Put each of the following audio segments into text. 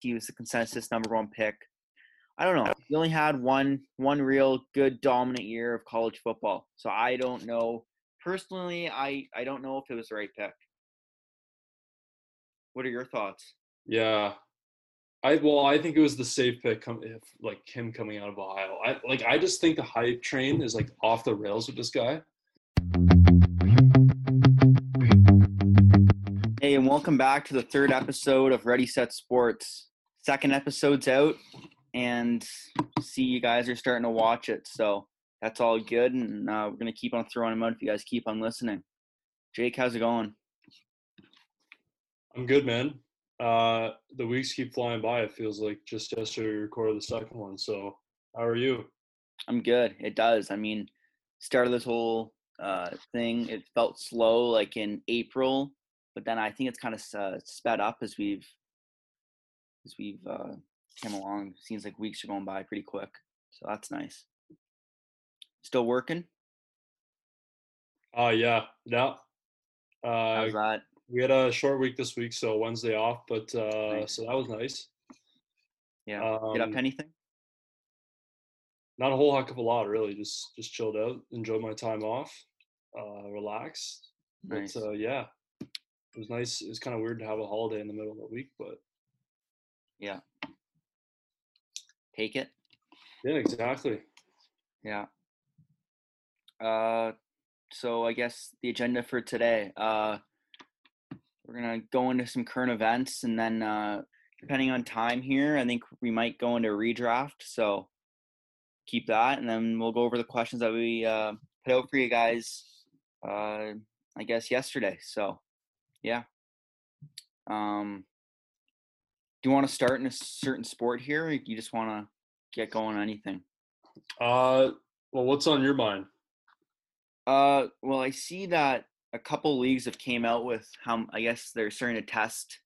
he was the consensus number one pick. I don't know. He only had one one real good dominant year of college football. So I don't know. Personally, I I don't know if it was the right pick. What are your thoughts? Yeah, I well, I think it was the safe pick. Come if like him coming out of Ohio. I like. I just think the hype train is like off the rails with this guy. Hey, and welcome back to the third episode of Ready Set Sports. Second episode's out, and see you guys are starting to watch it. So that's all good, and uh, we're gonna keep on throwing them out if you guys keep on listening. Jake, how's it going? I'm good, man. Uh, the weeks keep flying by. It feels like just yesterday we recorded the second one. So, how are you? I'm good. It does. I mean, start of this whole uh, thing, it felt slow, like in April, but then I think it's kind of uh, sped up as we've as we've uh, came along. Seems like weeks are going by pretty quick, so that's nice. Still working? Uh yeah, yeah. Uh, How's that? we had a short week this week, so Wednesday off, but uh, Nice. so that was nice. Yeah. Get up Um, anything? Not a whole heck of a lot, really. Just just chilled out, enjoyed my time off, uh, relaxed. Nice. But uh, yeah, it was nice. It was kind of weird to have a holiday in the middle of the week, but Yeah. Take it. yeah, exactly. Yeah. Uh, so I guess the agenda for today. Uh, we're gonna go into some current events, and then uh, depending on time here, I think we might go into redraft. So keep that, and then we'll go over the questions that we uh, put out for you guys. Uh, I guess yesterday. So yeah. Um, do you want to start in a certain sport here, or you just want to get going on anything? Uh, well, what's on your mind? Uh, well, I see that a couple leagues have came out with how I guess they're starting to test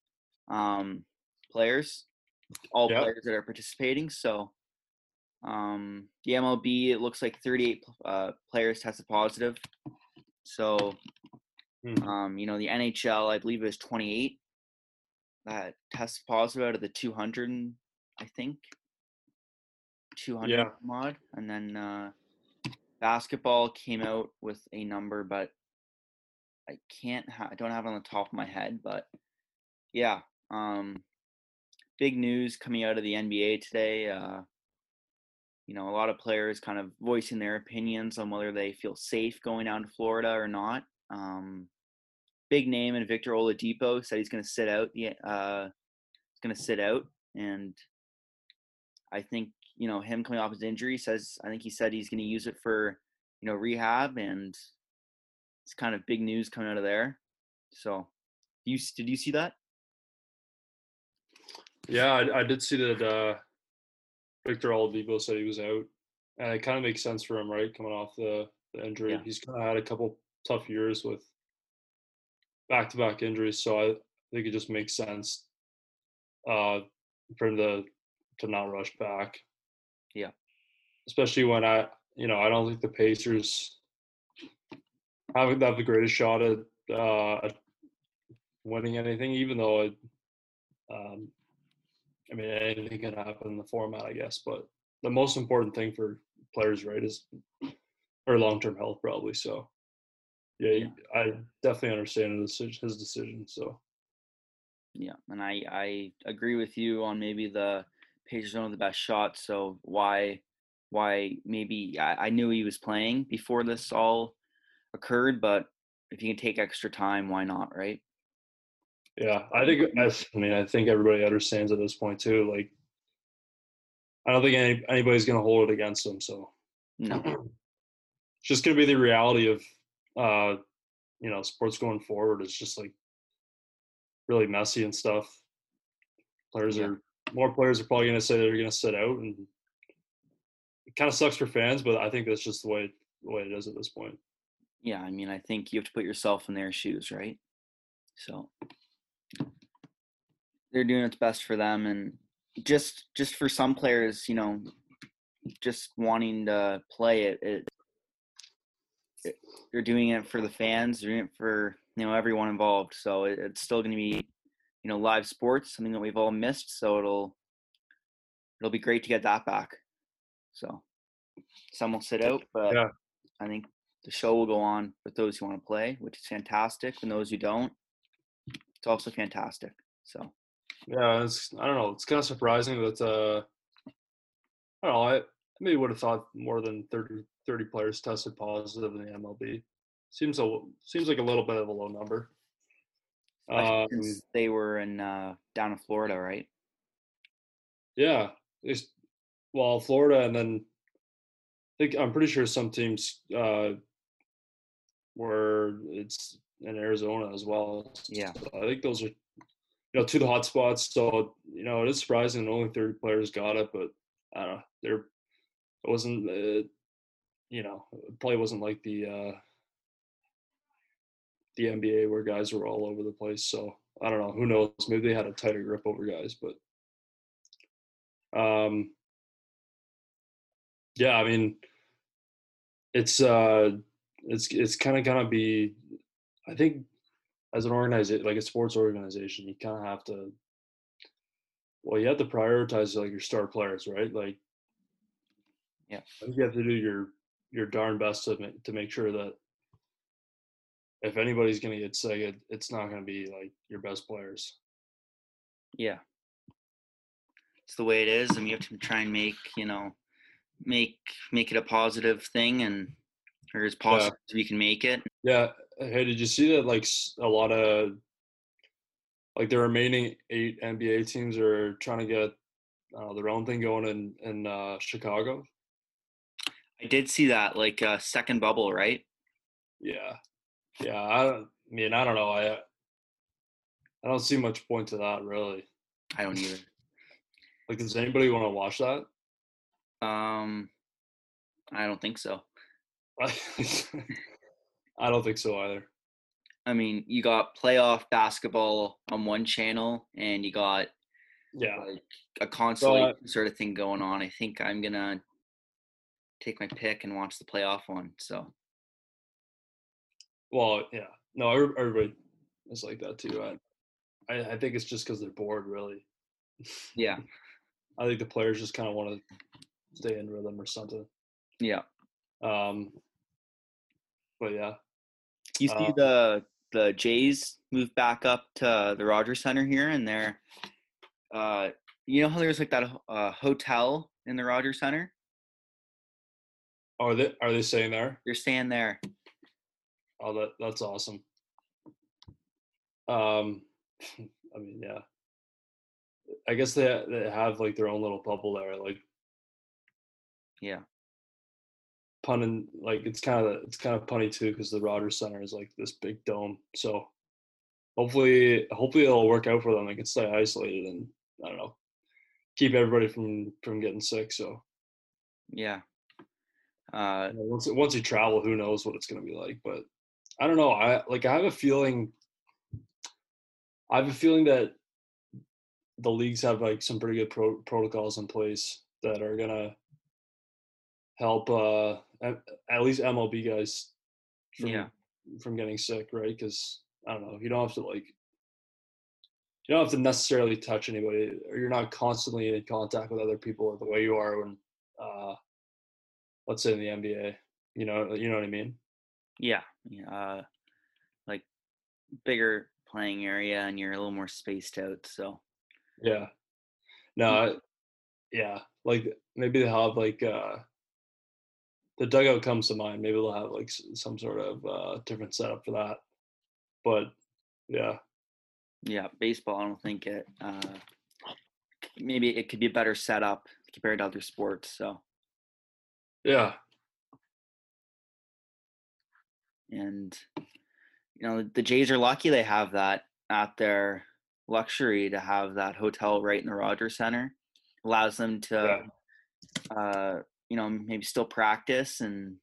um, players, all Yeah. players that are participating. So, um, the MLB it looks like 38 uh, players tested positive. So, Hmm. um, you know, the NHL I believe it was 28 that test positive out of the 200, I think 200 Yeah. mod, and then uh, basketball came out with a number, but I can't. Ha- I don't have it on the top of my head, but yeah. Um, big news coming out of the NBA today. Uh, you know, a lot of players kind of voicing their opinions on whether they feel safe going down to Florida or not. Um, big name and Victor Oladipo said he's going to sit out. The uh, he's going to sit out, and I think you know him coming off his injury says I think he said he's going to use it for you know rehab, and it's kind of big news coming out of there. So, you did you see that? Yeah, I, I did see that uh, Victor Oladipo said he was out, and it kind of makes sense for him, right? Coming off the, the injury, Yeah. he's kind of had a couple tough years with back-to-back injuries, so I think it just makes sense uh, for him to to not rush back. Yeah. especially when I, you know, I don't think the Pacers have have the greatest shot at uh, at winning anything, even though it. Um, I mean, anything can happen in the format, I guess. But the most important thing for players, right, is or long term health, probably. So, yeah, Yeah. I definitely understand his decision. So, Yeah, and I I agree with you on maybe the Pacers don't have the best shot. So why why maybe I, I knew he was playing before this all occurred, but if you can take extra time, why not, right? yeah, I think. I, I mean, I think everybody understands at this point too. Like, I don't think any, anybody's going to hold it against him. So, No. it's just going to be the reality of, uh, you know, sports going forward. is just like really messy and stuff. Players Yeah. are more players are probably going to say they're going to sit out, and it kind of sucks for fans. But I think that's just the way the way it is at this point. Yeah, I mean, I think you have to put yourself in their shoes, right? So they're doing its best for them, and just just for some players, you know, just wanting to play it, it, they're doing it for the fans, they're doing it for you know everyone involved. So it, it's still going to be you know live sports, something that we've all missed. So it'll it'll be great to get that back. So some will sit out, but Yeah. I think the show will go on with those who want to play, which is fantastic. And those who don't, it's also fantastic. So Yeah, it's I don't know. It's kind of surprising that uh, I don't know. I maybe would have thought more than 30, 30 players tested positive in the MLB. Seems a seems like a little bit of a low number. Um, they were in uh, down in Florida, right? yeah, it's, well, Florida, and then I think I'm pretty sure some teams uh, were it's in Arizona as well. Yeah. So I think those are you know two of the hot spots. So you know it is surprising that only 30 players got it, but I don't know. There it wasn't. Uh, you know, it probably wasn't like the uh, the NBA where guys were all over the place. So I don't know. Who knows? Maybe they had a tighter grip over guys, but um, yeah. I mean, it's uh, it's it's kind of gonna be. I think as an organization, like a sports organization, you kind of have to. Well, you have to prioritize like your star players, right? Like, Yeah. You have to do your your darn best to to make sure that if anybody's going to get sick, it, it's not going to be like your best players. Yeah. It's the way it is, and you have to try and make you know make make it a positive thing, and or as positive as we can make it. Yeah. Hey, did you see that? Like a lot of like the remaining eight NBA teams are trying to get uh, their own thing going in in uh, Chicago. I did see that, like uh, second bubble, right? Yeah, yeah. I, I mean, I don't know. I I don't see much point to that really. I don't either. Like, does anybody want to watch that? Um, I don't think so. I don't think so either. I mean, you got playoff basketball on one channel, and you got Yeah, like a consolation sort of thing going on. I think I'm gonna take my pick and watch the playoff one. So well, yeah. No, everybody is like that too. I I, I think it's just because they're bored, really. yeah, I think the players just kind of want to stay in rhythm or something. yeah. Um, but yeah, You see Uh, the the Jays move back up to the Rogers Center here, and they're, uh, you know how there's like that uh, hotel in the Rogers Center. Are they are they staying there? They're staying there. Oh, that that's awesome. Um, I mean, yeah. I guess they they have like their own little bubble there, like Yeah, pun and like it's kind of it's kind of punny too because the Rogers Center is like this big dome. So hopefully, hopefully it'll work out for them. They can stay isolated and I don't know, keep everybody from from getting sick. So yeah. Uh, you know, once once you travel, who knows what it's gonna be like? But I don't know. I like I have a feeling. I have a feeling that the leagues have like some pretty good pro- protocols in place that are gonna help uh at, at least MLB guys from Yeah. from getting sick, right? Because I don't know, you don't have to like you don't have to necessarily touch anybody, or you're not constantly in contact with other people the way you are when, uh, let's say in the NBA. You know, you know what I mean? yeah. Uh, like bigger playing area, and you're a little more spaced out. So Yeah. No, I, yeah. Like maybe they'll have like uh the dugout comes to mind. Maybe they'll have like some sort of uh different setup for that. But yeah, yeah, baseball. I don't think it. Uh, maybe it could be a better setup compared to other sports. So yeah, and you know the Jays are lucky they have that at their luxury to have that hotel right in the Rogers Center. Allows them to, uh, you know, maybe still practice and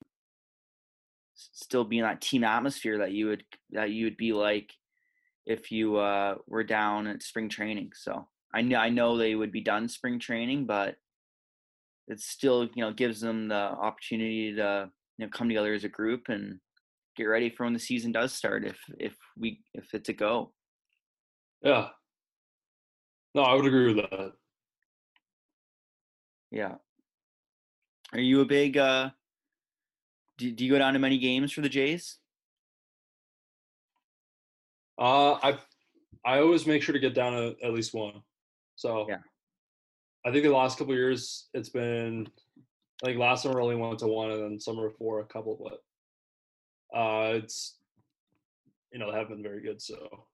still be in that team atmosphere that you would that you would be like if you uh, were down at spring training. So I know I know they would be done spring training, but it still you know gives them the opportunity to you know come together as a group and get ready for when the season does start if if we if it's a go yeah. No, I would agree with that. Yeah. Are you a big uh do, do you go down to many games for the Jays? Uh I I always make sure to get down to at least one. So Yeah. I think the last couple of years it's been I think last summer only went to one and then summer before a couple, but uh it's you know, they haven't been very good, so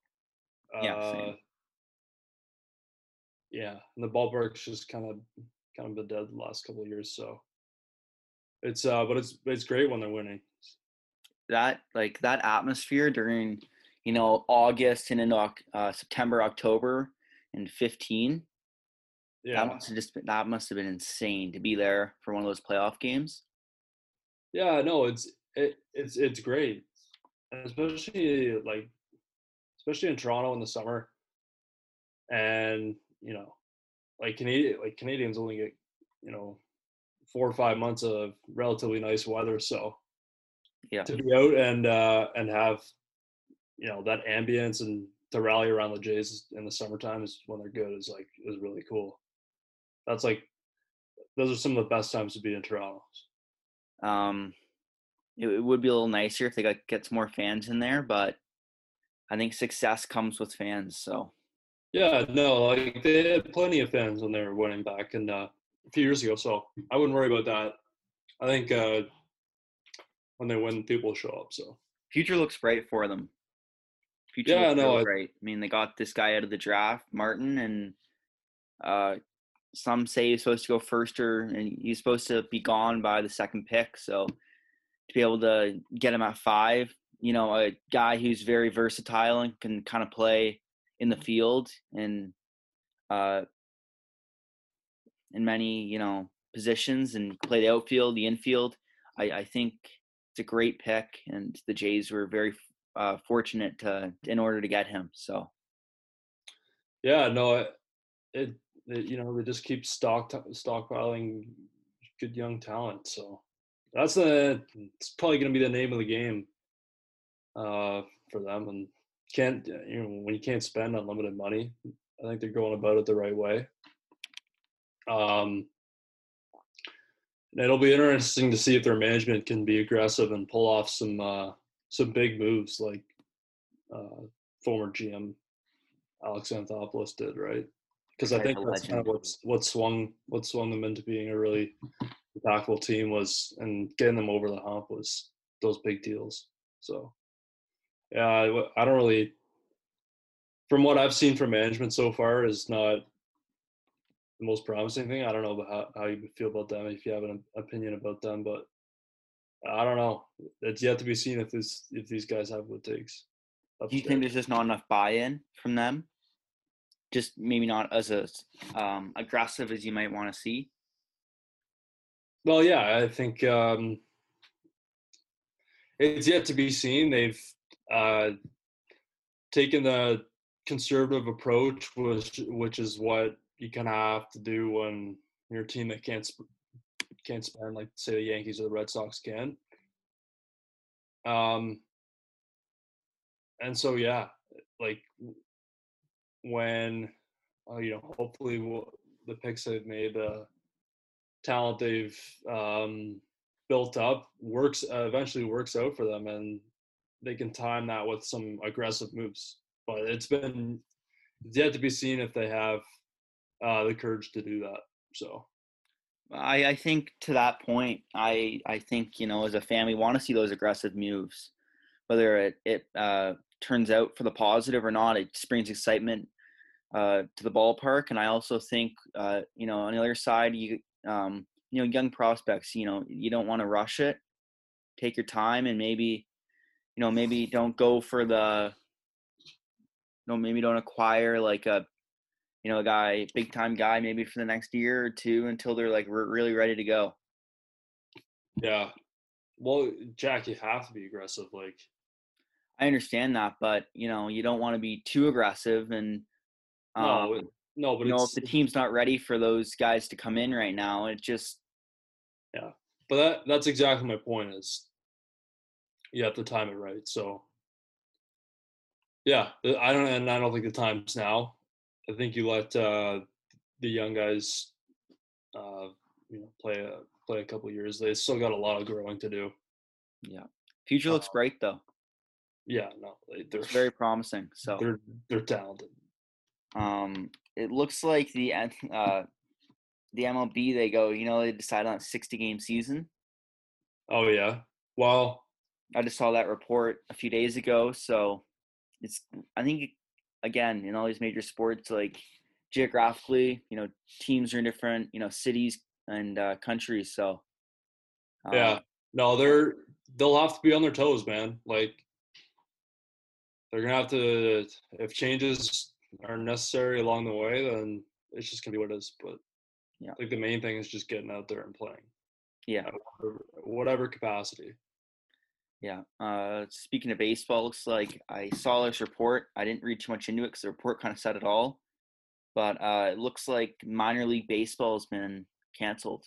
Yeah, uh same. yeah, and the ballpark's just kind of kind of been dead the last couple of years, so it's uh but it's it's great when they're winning. That like that atmosphere during, you know, August and in uh, September, October and 15, Yeah. that must have just been, that must have been insane to be there for one of those playoff games. Yeah, no, it's it, it's it's great, especially like especially in Toronto in the summer, and you know, like Canadian like Canadians only get you know four or five months of relatively nice weather, so Yeah. to be out and uh and have you know that ambience and to rally around the Jays in the summertime is when they're good is like is really cool. That's like those are some of the best times to be in Toronto. Um, it, it would be a little nicer if they got get some more fans in there, but I think success comes with fans. So Yeah, no, like they had plenty of fans when they were winning back and uh, a few years ago, so I wouldn't worry about that. I think uh, when they win, people show up. So future looks bright for them. Future Yeah, looks no, real I- bright. I mean, they got this guy out of the draft, Martin, and uh, some say he's supposed to go first or and he's supposed to be gone by the second pick. So to be able to get him at five, you know, a guy who's very versatile and can kind of play in the field and uh, in many you know positions and play the outfield, the infield. I, I think it's a great pick, and the Jays were very uh, fortunate to in order to get him. So yeah, no, it, it, it you know they just keep stock stockpiling good young talent. So that's the it's probably going to be the name of the game uh, for them. And can't you know when you can't spend unlimited money, I think they're going about it the right way. Um, and it'll be interesting to see if their management can be aggressive and pull off some uh, some big moves like uh, former GM Alex Anthopoulos did, right? Because I think that's kind of what's what swung what swung them into being a really impactful team was and getting them over the hump was those big deals. So yeah, I, I don't really from what I've seen from management so far is not the most promising thing. I don't know about how, how you feel about them if you have an opinion about them, but I don't know. It's yet to be seen if this if these guys have what it takes. do you think there's just not enough buy-in from them? Just maybe not as a um, aggressive as you might want to see. Well, yeah, I think um, it's yet to be seen. They've uh, taken the conservative approach, which which is what you kind of have to do when you're a team that can't can't spend like say the Yankees or the Red Sox can. Um, and so yeah, like when uh, you know, hopefully we'll, the picks they've made, the talent they've um, built up works uh, eventually works out for them, and they can time that with some aggressive moves. But it's been it's yet to be seen if they have uh, the courage to do that. So I, I think to that point, I I think you know as a fan we want to see those aggressive moves, whether it it uh, turns out for the positive or not. It brings excitement uh, to the ballpark, and I also think uh, you know on the other side, you um, you know young prospects, you know you don't want to rush it. Take your time, and maybe you know maybe don't go for the no maybe don't acquire like a you know, a guy, big time guy, maybe for the next year or two until they're like re- really ready to go. yeah, well, Jack, you have to be aggressive. Like I understand that, but you know, you don't want to be too aggressive, and no, it- no, but you know, it's if the team's not ready for those guys to come in right now, it just yeah. but that that's exactly my point is you have to time it right so yeah i don't and i don't think the time's now I think you let uh, the young guys, uh, you know, play a play a couple years. They still got a lot of growing to do. Yeah, future looks Uh, bright though. Yeah, no, they, they're It's very promising. So they're they're talented. Um, it looks like the uh, the MLB they go. You know, they decide on a sixty game season. Oh yeah. Well, I just saw that report a few days ago. So it's I think again in all these major sports, like geographically, you know, teams are in different you know cities and uh, countries. So uh, yeah. No, they're they'll have to be on their toes, man. Like they're gonna have to if changes are necessary along the way, then it's just gonna be what it is. But Yeah. Think the main thing is just getting out there and playing, yeah, whatever, whatever capacity. yeah. Uh, speaking of baseball, looks like I saw this report. I didn't read too much into it because the report kind of said it all. But uh, it looks like minor league baseball has been canceled.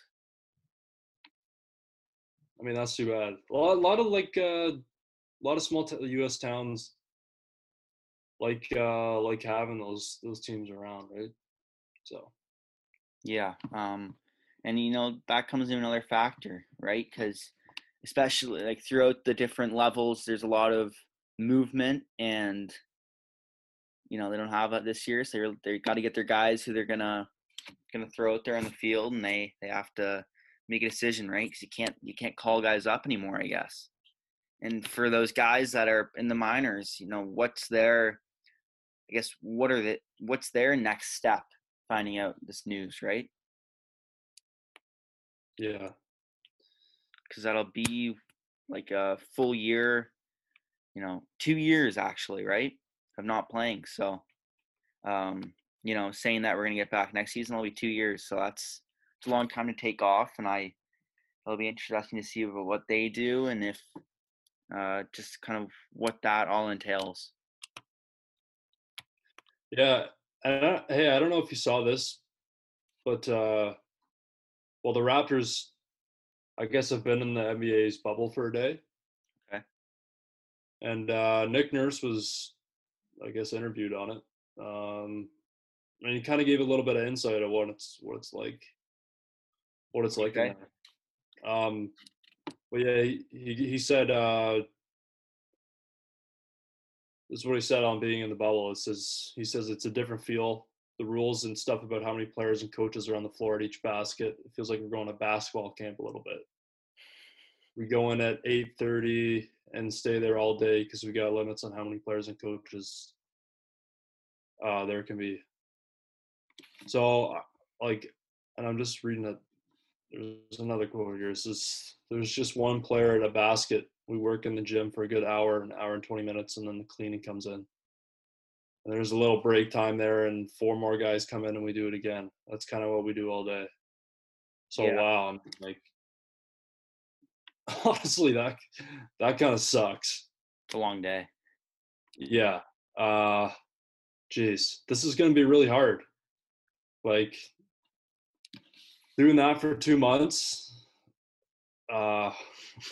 I mean, that's too bad. A lot, a lot of like uh, a lot of small t- U.S. towns like uh, like having those those teams around, right? So Yeah. Um, and you know that comes in another factor, right? Because especially like throughout the different levels, there's a lot of movement, and you know they don't have it this year, so they're they got to get their guys who they're gonna gonna throw out there on the field, and they they have to make a decision, right? Because you can't you can't call guys up anymore, I guess. And for those guys that are in the minors, you know, what's their I guess what are the what's their next step finding out this news, right? yeah, because that'll be like a full year, you know, two years actually, right, of not playing. So, um, you know, saying that we're gonna get back next season will be two years. So that's it's a long time to take off, and I it'll be interesting to see what they do and if uh, just kind of what that all entails. Yeah. And I, hey, I don't know if you saw this, but uh, well, the Raptors, I guess, have been in the NBA's bubble for a day. Okay. And uh, Nick Nurse was, I guess, interviewed on it. Um, and he kind of gave a little bit of insight of what it's what it's like, what it's like. Okay. Um, but yeah, he he, said uh, is what he said on being in the bubble. It says he says it's a different feel. The rules and stuff about how many players and coaches are on the floor at each basket. It feels like we're going to basketball camp a little bit. We go in at eight thirty and stay there all day because we got limits on how many players and coaches uh, there can be. So, uh, like, and I'm just reading it. There's another quote here. It says, "There's just one player at a basket. We work in the gym for a good hour, an hour and 20 minutes, and then the cleaning comes in. And there's a little break time there, and four more guys come in, and we do it again. That's kind of what we do all day. So Yeah. wow, I'm like, honestly, that that kind of sucks. It's a long day. Yeah. Uh geez. This is gonna be really hard. Like doing that for two months. Uh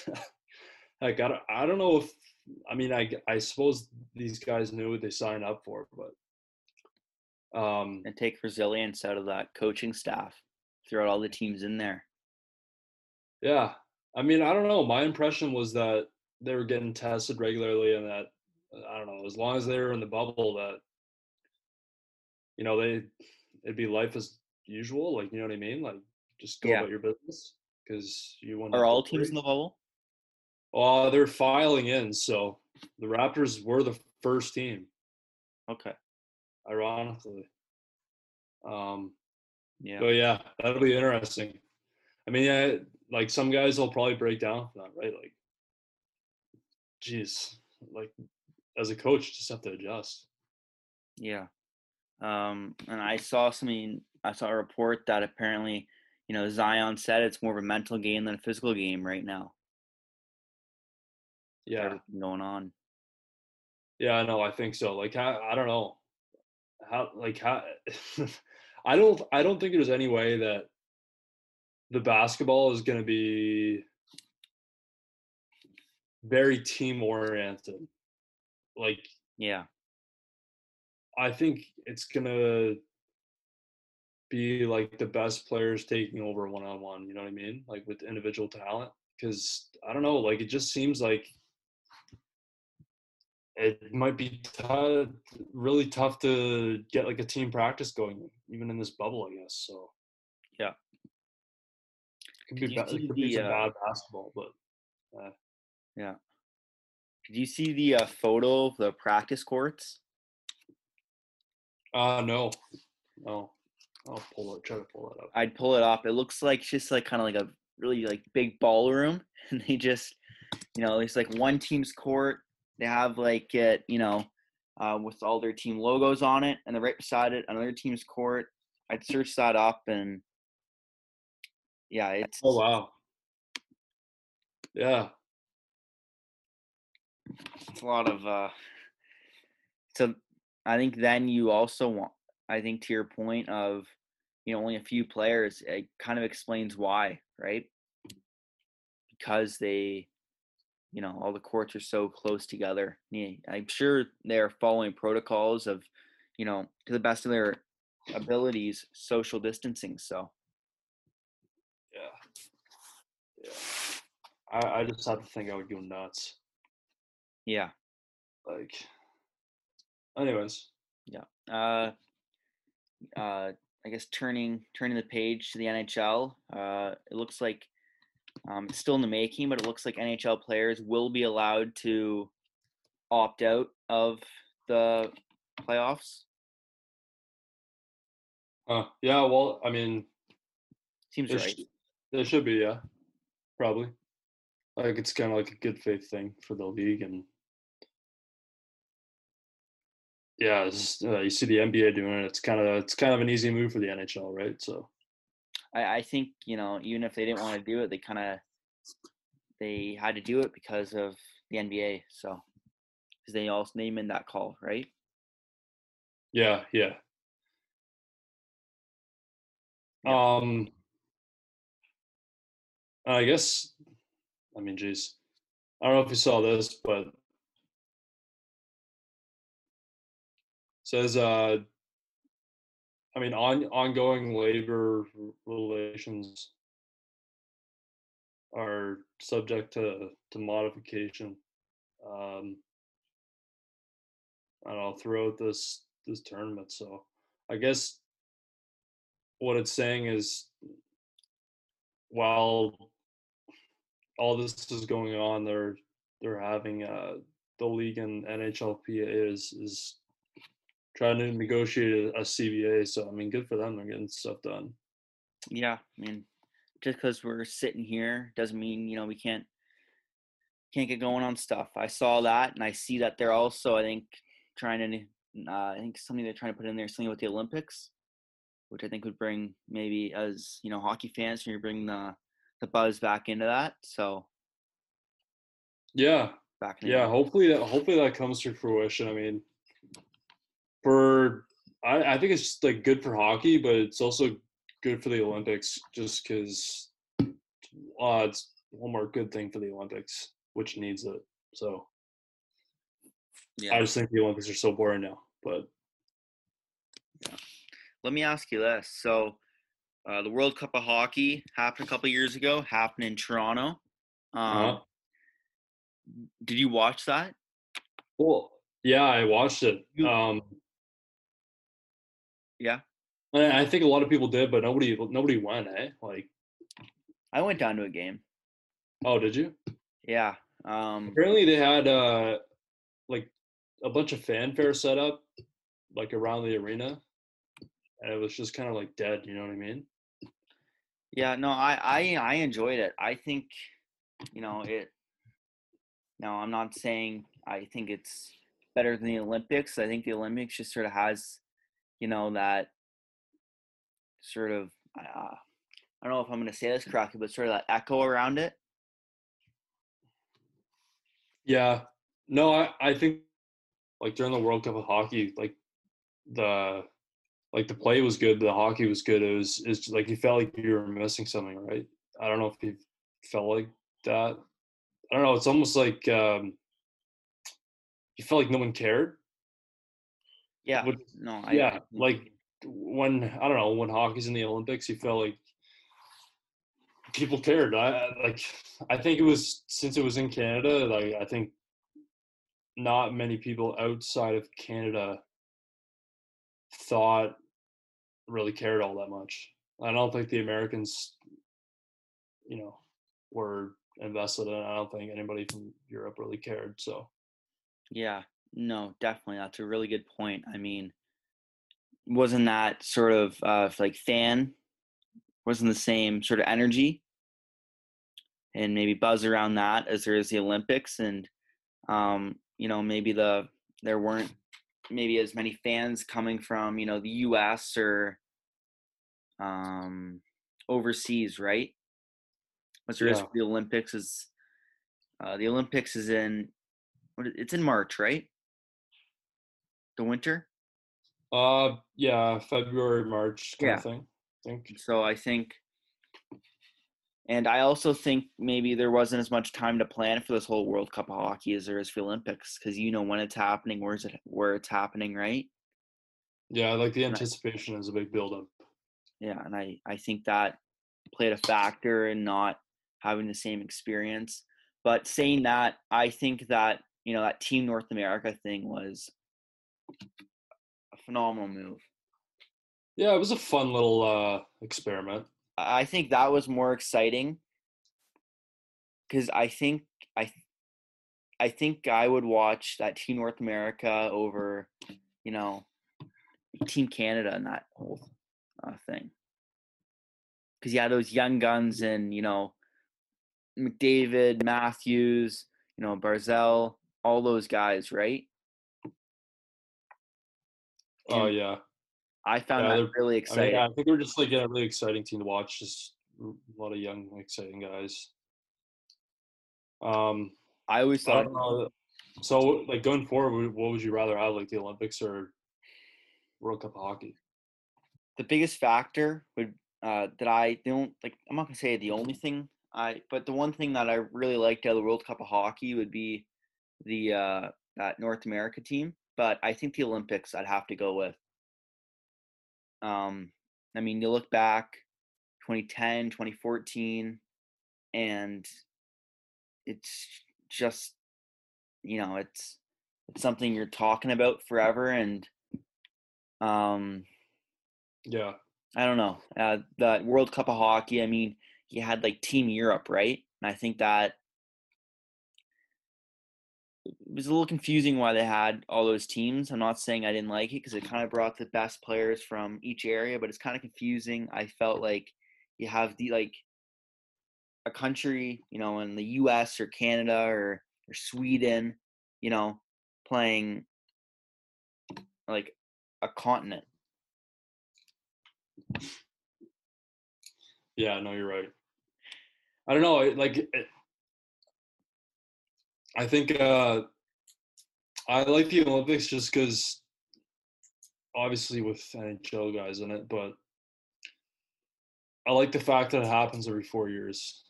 like I don't, I don't know if I mean I I suppose these guys knew what they signed up for, but um And take resilience out of that coaching staff throughout all the teams in there. yeah. I mean, I don't know. My impression was that they were getting tested regularly and that I don't know, as long as they were in the bubble that you know, they it'd be life as usual, like you know what I mean? Like just go Yeah. about your business because you want Are all teams in the bubble? Oh, they're filing in, so the Raptors were the first team, Okay. ironically. Um Yeah. But yeah, that'll be interesting. I mean, yeah, like some guys will probably break down for that, right? Like, geez, like as a coach, just have to adjust. Yeah. Um, and I saw something, I saw a report that apparently, you know, Zion said it's more of a mental game than a physical game right now. Yeah, going on. yeah, I know. I think so. Like, how, I don't know how, like how. I don't. I don't think there's any way that the basketball is going to be very team oriented. Like, Yeah. I think it's gonna be like the best players taking over one on one. You know what I mean? Like with individual talent. Because I don't know, like it just seems like it might be t- really tough to get like a team practice going, even in this bubble, I guess. So Yeah. could be, Did you ba- it see could be the, some uh, bad basketball, but Yeah. Did you see the uh, photo of the practice courts? uh no, no. I'll pull it. Try to pull it up. I'd pull it up. It looks like just like kind of like a really like big ballroom, and they just, you know, it's like one team's court. They have like it, you know, uh, with all their team logos on it, and then right beside it, another team's court. I'd search that up, and yeah, it's Oh wow. Yeah. it's a lot of. uh So I think then you also want. I think to your point of, you know, only a few players. It kind of explains why, right? Because they you know all the courts are so close together i'm sure they're following protocols of you know to the best of their abilities social distancing so Yeah. Yeah. I, I just have to think I would go nuts. yeah Like anyways. Yeah uh uh i guess turning turning the page to the nhl uh it looks like um it's still in the making but it looks like nhl players will be allowed to opt out of the playoffs Uh yeah, well, I mean seems there, right sh- there should be, yeah. Probably. Like it's kinda like a good faith thing for the league and yeah, it's, uh, you see the NBA doing it. It's kind of it's kind of an easy move for the NHL, right? So I, I think you know even if they didn't want to do it, they kind of they had to do it because of the NBA. So because they also name in that call, right? yeah, yeah. Yeah. Um, I guess, I mean, geez, I don't know if you saw this, but says, uh, I mean, on ongoing labor relations are subject to to modification. Um, I don't know throughout this this tournament. So I guess what it's saying is while all this is going on, they're they're having uh, the league and NHLPA is is trying to negotiate a, a CBA. So I mean, good for them. They're getting stuff done. Yeah, I mean, just because we're sitting here doesn't mean you know we can't can't get going on stuff. I saw that, and I see that they're also, I think, trying to. Uh, I think something they're trying to put in there something with the Olympics, which I think would bring maybe as you know hockey fans, you bring the the buzz back into that. So Yeah, back in yeah. Hopefully that hopefully that comes to fruition. I mean, for I, I think it's just like good for hockey, but it's also good for the Olympics, just because uh, it's one more good thing for the Olympics, which needs it. So yeah. I just think the Olympics are so boring now. But Let me ask you this. So, uh, the World Cup of Hockey happened a couple years ago, happened in Toronto. Um, uh, Did you watch that? well, yeah, I watched it. You- Um, Yeah. I think a lot of people did, but nobody nobody went. Eh? Like, I went down to a game. oh, did you? Yeah. Um, Apparently, they had uh, like a bunch of fanfare set up, like around the arena, and it was just kind of like dead. You know what I mean? yeah. No, I, I, I enjoyed it. I think, you know, it. No, I'm not saying I think it's better than the Olympics. I think the Olympics just sort of has, you know, that sort of. Uh, I don't know if I'm going to say this correctly, but sort of that echo around it. Yeah. No, I I think like during the World Cup of hockey, like the like the play was good, the hockey was good. It was it's like you felt like you were missing something, right? I don't know if you felt like that. I don't know. It's almost like um, you felt like no one cared. Yeah. No. I, yeah, I- like when I don't know when hockey's in the Olympics, you felt like people cared. I- like I think it was since it was in Canada. Like I think not many people outside of Canada thought really cared all that much. I don't think the Americans, you know, were invested in. I don't think anybody from Europe really cared. So Yeah, no, definitely. That's a really good point. I mean, wasn't that sort of uh, like fan, wasn't the same sort of energy and maybe buzz around that as there is the Olympics, and um, you know maybe the there weren't maybe as many fans coming from you know the U.S. or um, overseas, right? As there is Yeah. the Olympics is uh, the Olympics is in it's in March, right? The winter. uh yeah, February, March kind Yeah. of thing. I think. So I think, and I also think maybe there wasn't as much time to plan for this whole World Cup of hockey as there is for Olympics because you know when it's happening, where's it, where it's happening, right? Yeah, like the anticipation is a big buildup. Yeah, and I I think that played a factor in not having the same experience. But saying that, I think that you know that Team North America thing was a phenomenal move. Yeah, it was a fun little uh experiment. I think that was more exciting because I think I I think I would watch that Team North America over, you know, Team Canada and that whole uh, thing. Because you had those young guns and you know, McDavid, Matthews, you know, Barzal, all those guys, right? Oh yeah. I found Yeah, that really I mean, exciting. yeah, I think we're just like a really exciting team to watch. Just a lot of young, exciting guys. Um, I always I thought don't know. So, like going forward, what would you rather have, like the Olympics or World Cup of hockey? the biggest factor would uh, that I don't like. I'm not gonna say the only thing I, but the one thing that I really liked out of the World Cup of hockey would be the uh, that North America team. But I think the Olympics I'd have to go with. Um, I mean, you look back, 2010, 2014, and it's just, you know, it's it's something you're talking about forever, and um, Yeah, I don't know. Uh, the World Cup of hockey. I mean, you had like Team Europe, right? And I think that it was a little confusing why they had all those teams. I'm not saying I didn't like it because it kind of brought the best players from each area, but it's kind of confusing. I felt like you have the like a country, you know, in the U.S. or Canada or or Sweden, you know, playing like a continent. yeah. No, you're right. I don't know. Like, it, I think uh I like the Olympics just because, obviously, with NHL guys in it, but I like the fact that it happens every four years.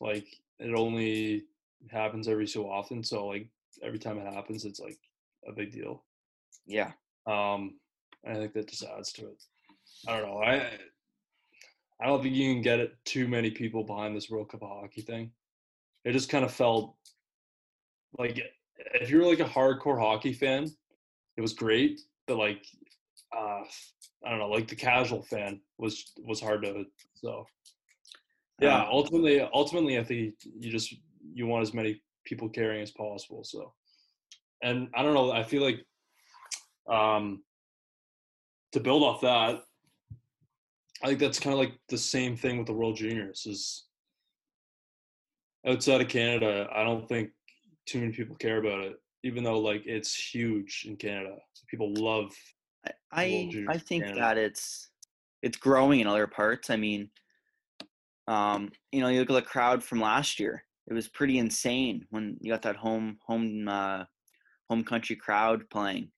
Like, it only happens every so often. So, like, every time it happens, it's like a big deal. Yeah. Um, and I think that just adds to it. I don't know. I I don't think you can get it too many people behind this World Cup of hockey thing. It just kind of felt like if you're like a hardcore hockey fan, it was great, but like uh I don't know, like the casual fan was was hard to so yeah, Um, ultimately ultimately I think you just you want as many people caring as possible. So and I don't know, I feel like um to build off that, I think that's kind of like the same thing with the World Juniors is outside of Canada, I don't think too many people care about it, even though like it's huge in Canada. People love I I, I think Canada. that it's it's growing in other parts. I mean, um, you know, you look at the crowd from last year. It was pretty insane when you got that home home uh, home country crowd playing.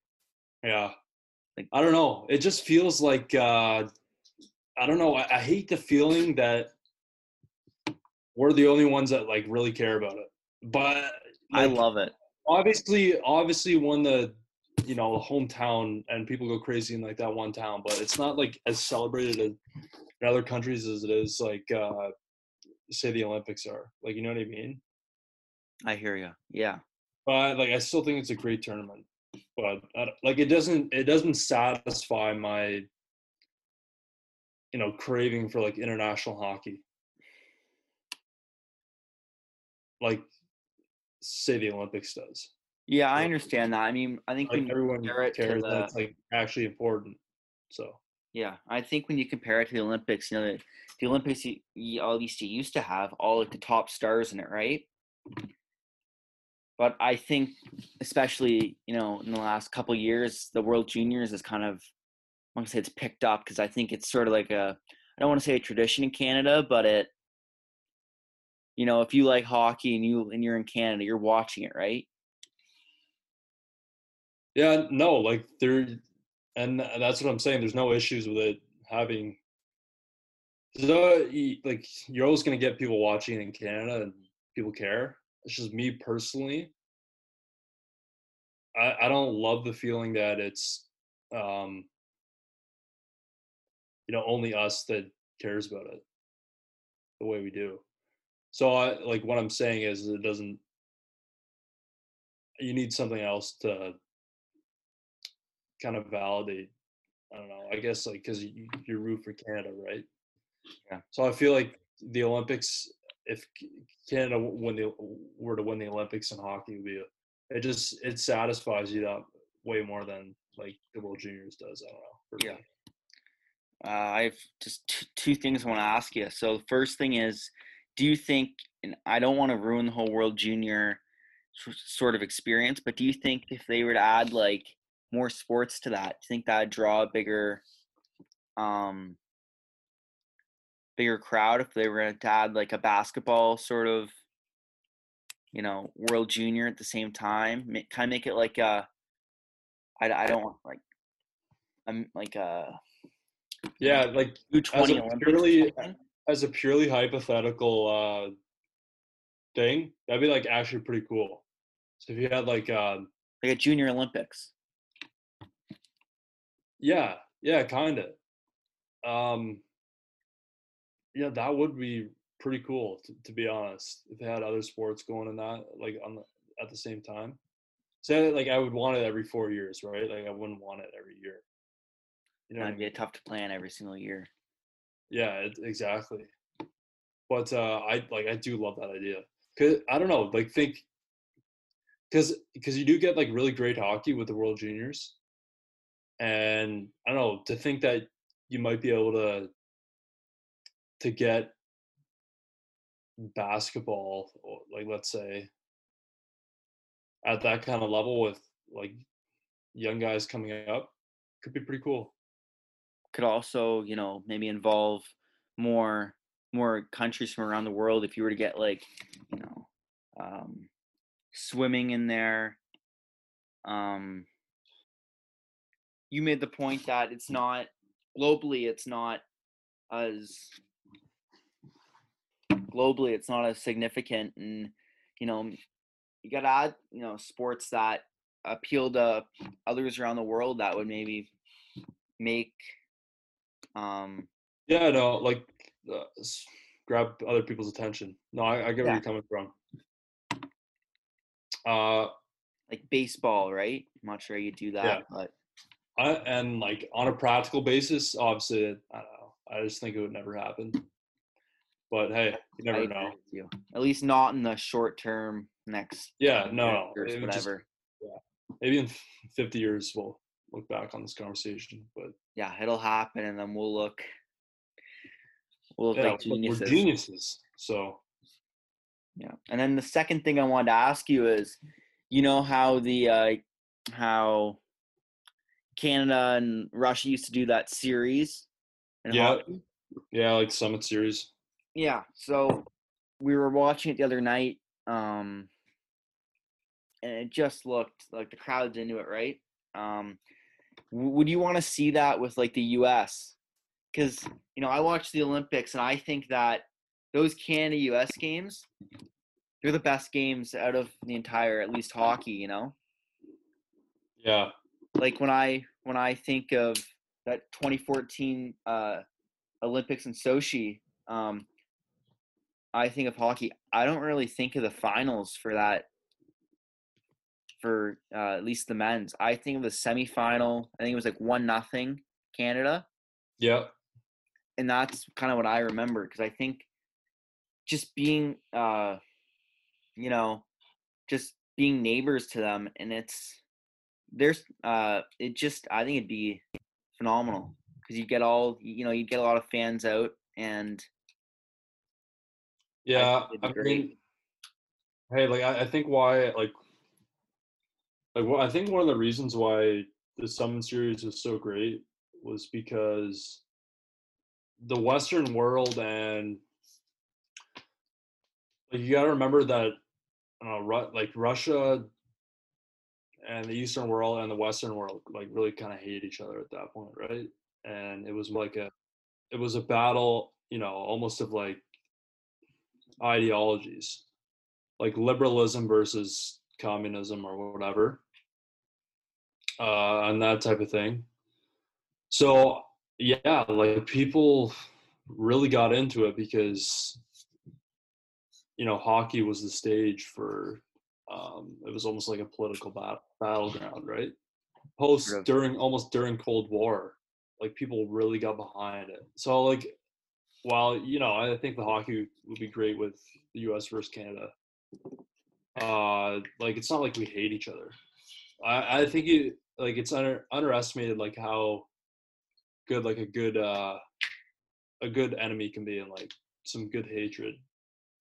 yeah. Like- I don't know. It just feels like uh I don't know. I, I hate the feeling that we're the only ones that like really care about it. But I love it. obviously obviously when the you know hometown and people go crazy in like that one town but it's not like as celebrated as in other countries as it is like uh say the olympics are like you know what i mean I hear you. Yeah. but like i still think it's a great tournament but like it doesn't it doesn't satisfy my you know craving for like international hockey like say the olympics does Yeah, I understand that. I mean, I think like when everyone compare it to cares the, that it's like actually important so yeah, I think when you compare it to the Olympics, you know, the, the Olympics, you, you, at least you used to have all like the top stars in it, right? But I think, especially you know, in the last couple years, the World Juniors is kind of, I want to say it's picked up because I think it's sort of like a, I don't want to say a tradition in Canada, but it, you know, if you like hockey and you and you're in Canada, you're watching it, right? Yeah, no, like there, and that's what I'm saying. There's no issues with it having. So, like, you're always gonna get people watching in Canada, and people care. It's just me personally. I I don't love the feeling that it's, um, you know, only us that cares about it, the way we do. So, I like what I'm saying is it doesn't. You need something else to kind of validate. I don't know. I guess like because you, you root for Canada, right? Yeah. So I feel like the Olympics, if Canada w- win the were to win the Olympics in hockey, would be it just it satisfies you that way more than like the World Juniors does. I don't know. Yeah. Uh, I have just t- two things I want to ask you. So the first thing is, do you think, and I don't want to ruin the whole World Junior sort of experience, but do you think if they were to add like more sports to that, do you think that'd draw a bigger, um, bigger crowd if they were to add like a basketball sort of, you know, World Junior at the same time? Kind of make it like a, I, I don't want like, um, like a Yeah, like u20 Olympics. purely-? As a purely hypothetical uh thing, that'd be like actually pretty cool. So if you had like um like a Junior Olympics. Yeah, yeah, kind of. Um, yeah, that would be pretty cool to, to be honest. If they had other sports going in that, like on the at the same time. So like I would want it every four years, right? Like I wouldn't want it every year. You know, I That'd be mean? tough to plan every single year. Yeah, it, exactly. But uh, I like I do love that idea. Cause I don't know, like think, cause because you do get like really great hockey with the World Juniors, and I don't know to think that you might be able to to get basketball, like let's say, at that kind of level with like young guys coming up, could be pretty cool. Could also, you know, maybe involve more more countries from around the world if you were to get like, you know, um, swimming in there. Um, you made the point that it's not globally, it's not as globally, it's not as significant, and you know, you got to add, you know, sports that appeal to others around the world that would maybe make um Yeah, no, like uh, grab other people's attention. No, I, I get where Yeah. you're coming from. Uh, like baseball, right? I'm not sure you do that, Yeah. but I, and like on a practical basis, obviously, I don't know. I just think it would never happen. But hey, you never agree know. you. At least not in the short term next Yeah, no, years, would just- whatever. maybe in 50 years we'll look back on this conversation. But Yeah, it'll happen and then we'll look we'll look yeah, like we're geniuses. geniuses. So Yeah. And then the second thing I wanted to ask you is, you know how the uh how Canada and Russia used to do that series Yeah. hockey? yeah, like Summit Series. Yeah. So we were watching it the other night, um, and it just looked like the crowd's into it, right? Um, would you want to see that with like the U.S.? Because you know, I watched the Olympics, and I think that those Canada U.S. games, they're the best games out of the entire, at least hockey. You know, Yeah, like when I when I think of that 2014 uh, Olympics in Sochi, um, I think of hockey. I don't really think of the finals for that. For uh, at least the men's, I think of the semifinal. I think it was like one nothing Canada. Yep. And that's kind of what I remember because I think just being, uh, you know, just being neighbors to them, and it's there's uh, it just I think it'd be phenomenal because you get all you know you get a lot of fans out and yeah I, mean hey like I, I, think why like like well, I think one of the reasons why the Summit Series was so great was because the Western world and like you got to remember that uh, like Russia and the Eastern world and the Western world like really kind of hate each other at that point, right? And it was like a it was a battle, you know, almost of like ideologies, like liberalism versus communism or whatever, uh, and that type of thing. So yeah, like people really got into it because you know hockey was the stage for um, it was almost like a political bat- battleground, right? Post during almost during Cold War, like people really got behind it. So like, while you know, I think the hockey would be great with the U.S. versus Canada. Uh, like it's not like we hate each other. I I think it like it's under underestimated like how good like a good uh a good enemy can be and like some good hatred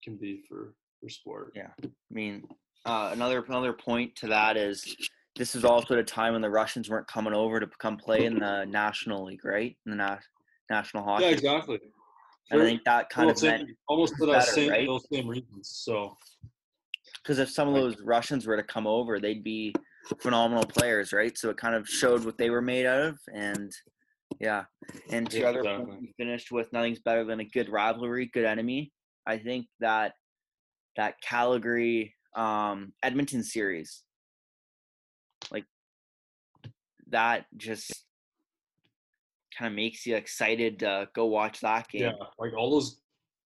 can be for for sport. Yeah, I mean, uh, another another point to that is this is also at a time when the Russians weren't coming over to come play in the National League, right? In the na- National Hockey. Yeah, exactly. And I think that kind of same, almost for that same right? those same reasons. So, because if some of those Russians were to come over, they'd be phenomenal players, right? So it kind of showed what they were made of, and yeah. And to yeah, other exactly. points, we finished with nothing's better than a good rivalry, good enemy. I think that that Calgary um, Edmonton series. Like that just kind of makes you excited to go watch that game. Yeah, like all those,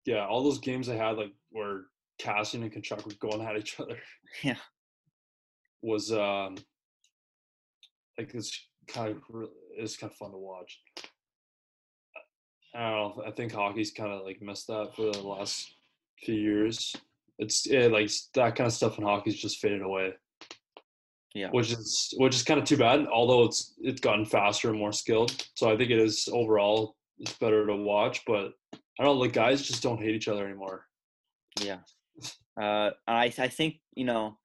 yeah, all those games I had like where Kassian and Tkachuk were going at each other. Yeah, was um like it's kind of it's kind of fun to watch. I don't know. I think hockey's kind of like missed that for the last few years it's it, like that kind of stuff in hockey's just faded away. Yeah, which is which is kind of too bad. Although it's it's gotten faster and more skilled, so I think it is overall it's better to watch. But I don't know, like guys just don't hate each other anymore. Yeah, uh, I I think you know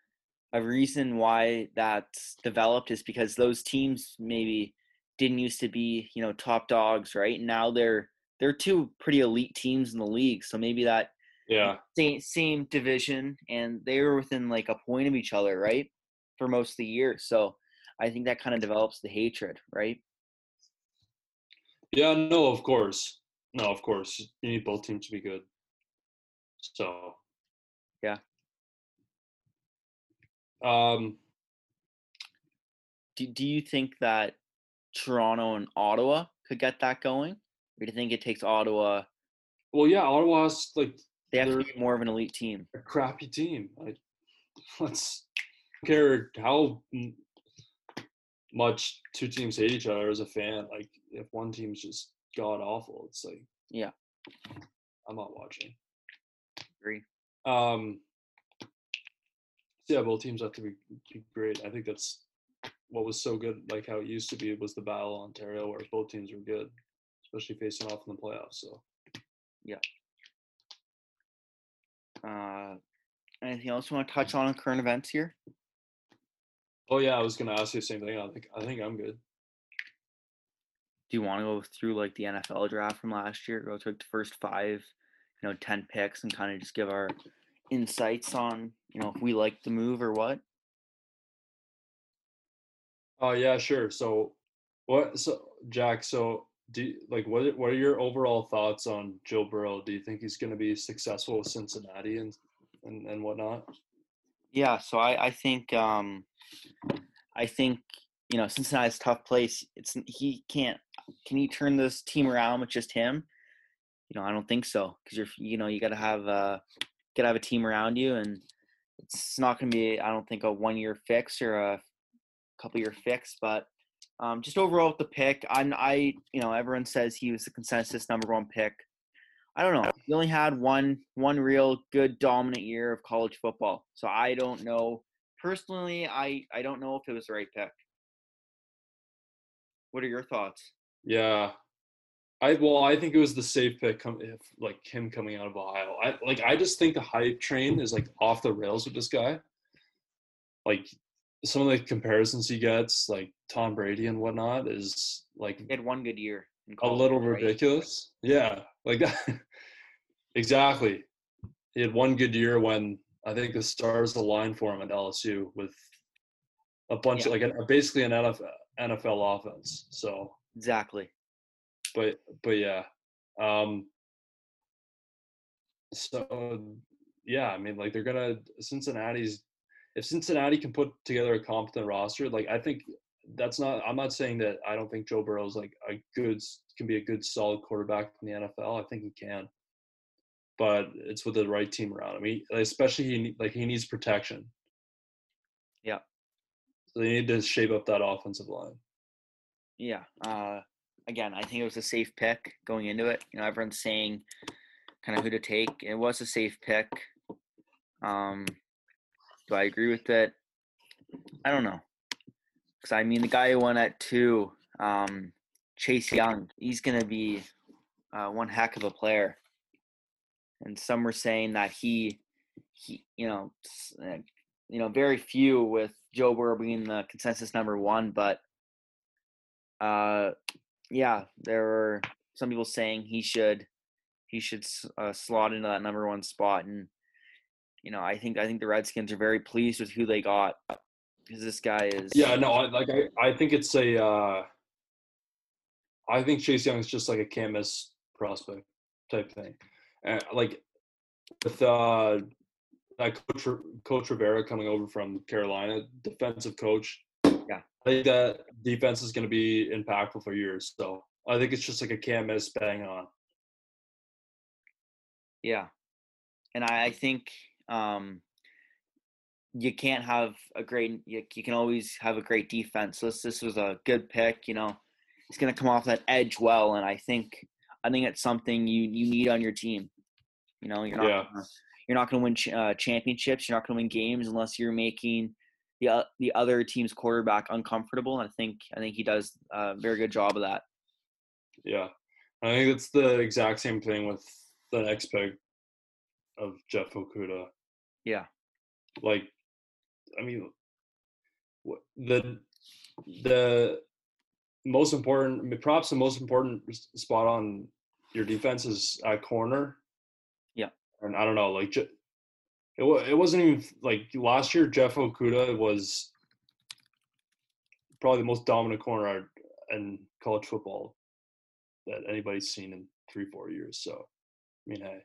a reason why that's developed is because those teams maybe didn't used to be you know top dogs, right? Now they're they're two pretty elite teams in the league, so maybe that yeah. Same same division, and they were within like a point of each other, right, for most of the year. So I think that kind of develops the hatred, right? Yeah. No. Of course. No. Of course. You need both teams to be good. So. Yeah. Um. Do Do you think that Toronto and Ottawa could get that going, or do you think it takes Ottawa? Well, yeah, Ottawa's like they have to be more of an elite team. A crappy team. I, let's care how much two teams hate each other as a fan. Like if one team's just god awful, it's like yeah, I'm not watching. Agree. Um. Yeah, both teams have to be, be great. I think that's what was so good, like how it used to be, was the battle Ontario, where both teams were good, especially facing off in the playoffs. So, yeah. Uh, anything else you want to touch on in current events here? Oh yeah, I was gonna ask you the same thing. I think I think I'm good. Do you want to go through like the NFL draft from last year? Go through the first five, you know, ten picks, and kind of just give our insights on you know if we like the move or what. Oh uh, yeah, sure. So, what? So Jack, so do you, like what what are your overall thoughts on Joe Burrow? Do you think he's going to be successful with Cincinnati and and, and whatnot? Yeah, so I I think um I think you know, Cincinnati's tough place. It's he can't. Can he turn this team around with just him? You know, I don't think so because you're you know you got to have uh got to have a team around you, and it's not going to be I don't think a one year fix or a couple year fix, but um, just overall with the pick, I'm I you know everyone says he was the consensus number one pick. I don't know. He only had one one real good dominant year of college football, so I don't know. Personally, I I don't know if it was the right pick. What are your thoughts? Yeah, I well, I think it was the safe pick. Come if like him coming out of Ohio. I like I just think the hype train is like off the rails with this guy. Like some of the comparisons he gets, like Tom Brady and whatnot, is like He had one good year. a little right? ridiculous. Yeah, like that. exactly. He had one good year when I think the stars aligned for him at LSU with a bunch Yeah. of like a, basically an NFL, NFL offense. So, Exactly. But but yeah, um, so yeah, I mean, like they're gonna Cincinnati's if Cincinnati can put together a competent roster, like I think that's not. I'm not saying that I don't think Joe Burrow's like a good can be a good solid quarterback in the NFL. I think he can, but it's with the right team around him. He, especially he like he needs protection. Yeah. So they need to shape up that offensive line. Yeah. Uh, again, I think it was a safe pick going into it. You know, everyone's saying kind of who to take. It was a safe pick. Um, do I agree with it? I don't know. Because I mean, the guy who won at two, um, Chase Young, he's going to be uh, one heck of a player. And some were saying that he, he, you know, uh, you know, very few with Joe Burrow being the consensus number one, but uh, yeah, there were some people saying he should he should uh, slot into that number one spot, and you know, I think I think the Redskins are very pleased with who they got because this guy is Yeah, no, I, like I, I think it's a. Uh, I think Chase Young is just like a can't prospect type thing, and like with uh, that coach Coach Rivera coming over from Carolina, defensive coach. Yeah. I think that defense is going to be impactful for years. So I think it's just like a can't miss, bang on. Yeah, and I, I think um, you can't have a great. You, you can always have a great defense. So this this was a good pick. You know, he's going to come off that edge well, and I think I think it's something you you need on your team. You know, you're not Yeah. gonna, you're not going to win ch- uh, championships. You're not going to win games unless you're making the o- the other team's quarterback uncomfortable. And I think I think he does a very good job of that. Yeah, I think it's the exact same thing with the next pick of Jeff Okudah. Yeah. Like, I mean, the the most important, perhaps the most important spot on your defense is at corner. Yeah. and I don't know, like, it it wasn't even like last year. Jeff Okudah was probably the most dominant corner in college football that anybody's seen in three, four years. So, I mean, hey,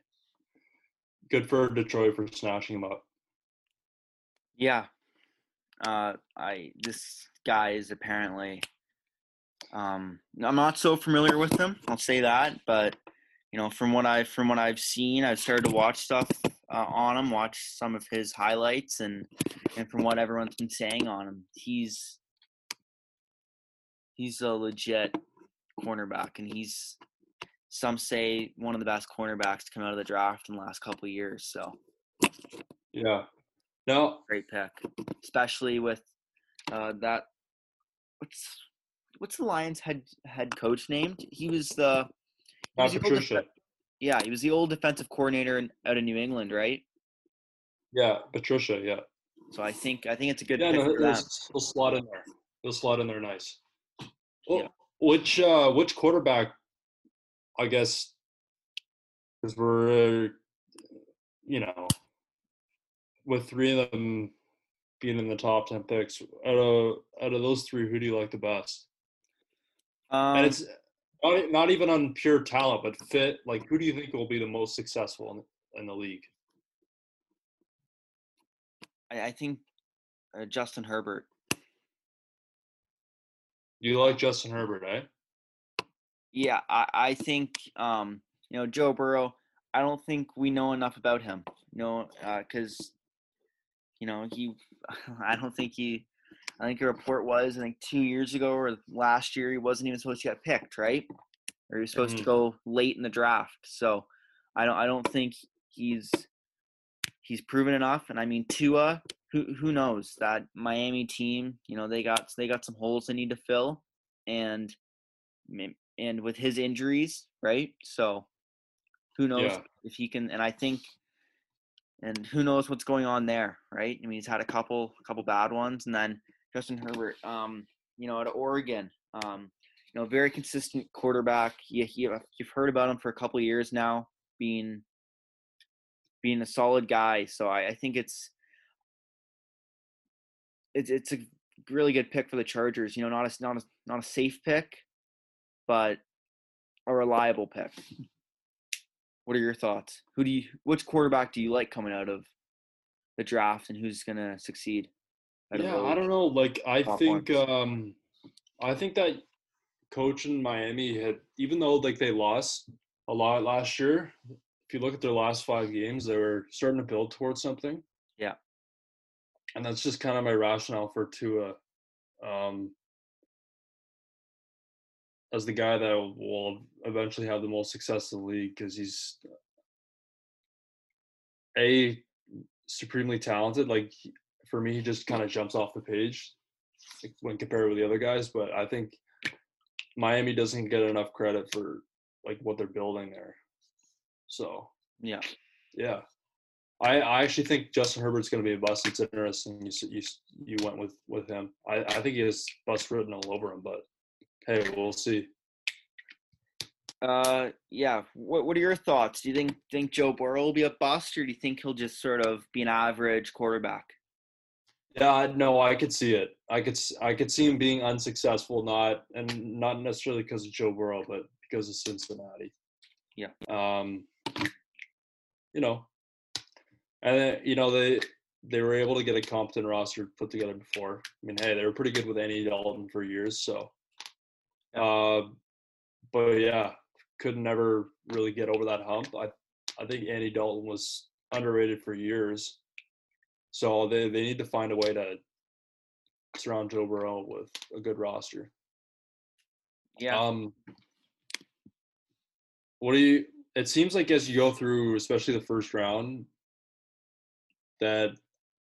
good for Detroit for snatching him up. Yeah. Uh, I this guy is apparently. Um, I'm not so familiar with him. I'll say that, but you know, from what I from what I've seen, I've started to watch stuff uh, on him, watch some of his highlights, and and from what everyone's been saying on him, he's he's a legit cornerback, and he's some say one of the best cornerbacks to come out of the draft in the last couple of years. So Yeah. No, great pick, especially with uh, that. What's what's the Lions head head coach named? He was the not old Patricia. def- yeah, he was the old defensive coordinator in, out of New England, right? Yeah, Patricia. Yeah. So I think I think it's a good Yeah, pick no, for he'll, them. he'll slot in there. He'll slot in there nice. Well, Yeah. which uh, which quarterback? I guess because we're uh, you know with three of them being in the top ten picks out of out of those three, who do you like the best? Um, and it's not, not even on pure talent, but fit. Like, who do you think will be the most successful in, in the league? I, I think uh, Justin Herbert. You like Justin Herbert, eh? Yeah, I, I think um, you know Joe Burrow. I don't think we know enough about him. You know, because you know he. I don't think he. I think a report was I think two years ago or last year he wasn't even supposed to get picked, right? Or he was supposed Mhm. to go late in the draft. So I don't. I don't think he's he's proven enough. And I mean Tua. Who who knows that Miami team? You know they got they got some holes they need to fill, and and with his injuries, right? So who knows Yeah. if he can? And I think, and who knows what's going on there, right? I mean, he's had a couple, a couple bad ones, and then Justin Herbert, um, you know, at Oregon, um, you know, very consistent quarterback. You, you you've heard about him for a couple years now, being being a solid guy. So I, I think it's it's it's a really good pick for the Chargers. You know, not a not a not a safe pick, but a reliable pick. What are your thoughts? Who do you which quarterback do you like coming out of the draft and who's gonna succeed? Yeah, I don't know. Like I think ones. um I think that coach in Miami had even though like they lost a lot last year, if you look at their last five games, they were starting to build towards something. Yeah. And that's just kind of my rationale for Tua. Um as the guy that will eventually have the most success in the league because he's a supremely talented. Like for me, he just kind of jumps off the page when compared with the other guys. But I think Miami doesn't get enough credit for like what they're building there. So Yeah. yeah, I, I actually think Justin Herbert's going to be a bust. It's interesting you you you went with with him. I, I think he has bust written all over him, but hey, we'll see. Uh, yeah. What What are your thoughts? Do you think think Joe Burrow will be a bust, or do you think he'll just sort of be an average quarterback? Yeah, no, I could see it. I could I could see him being unsuccessful, not and not necessarily because of Joe Burrow, but because of Cincinnati. Yeah. Um, you know, and then, you know they they were able to get a competent roster put together before. I mean, hey, they were pretty good with Andy Dalton for years, so. Uh, but yeah, could never really get over that hump. I I think Andy Dalton was underrated for years. So they, they need to find a way to surround Joe Burrow with a good roster. Yeah. Um, what do you? It seems like as you go through, especially the first round, that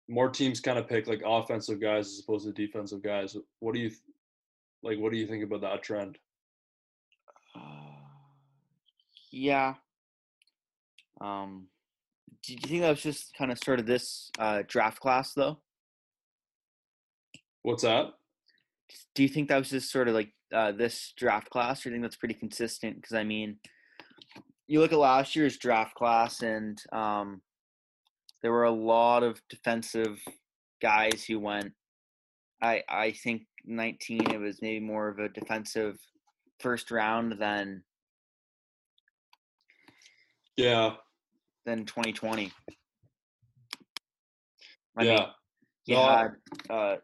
more teams kind of pick like offensive guys as opposed to defensive guys. What do you like? What do you think about that trend? Uh, yeah. Um, do you think that was just kind of sort of this uh, draft class, though? What's that? Do you think that was just sort of like uh, this draft class, or do you think that's pretty consistent? Because I mean, you look at last year's draft class, and um, there were a lot of defensive guys who went. I I think 19 it was maybe more of a defensive first round than Yeah, than 2020. I yeah. mean, you No, had uh,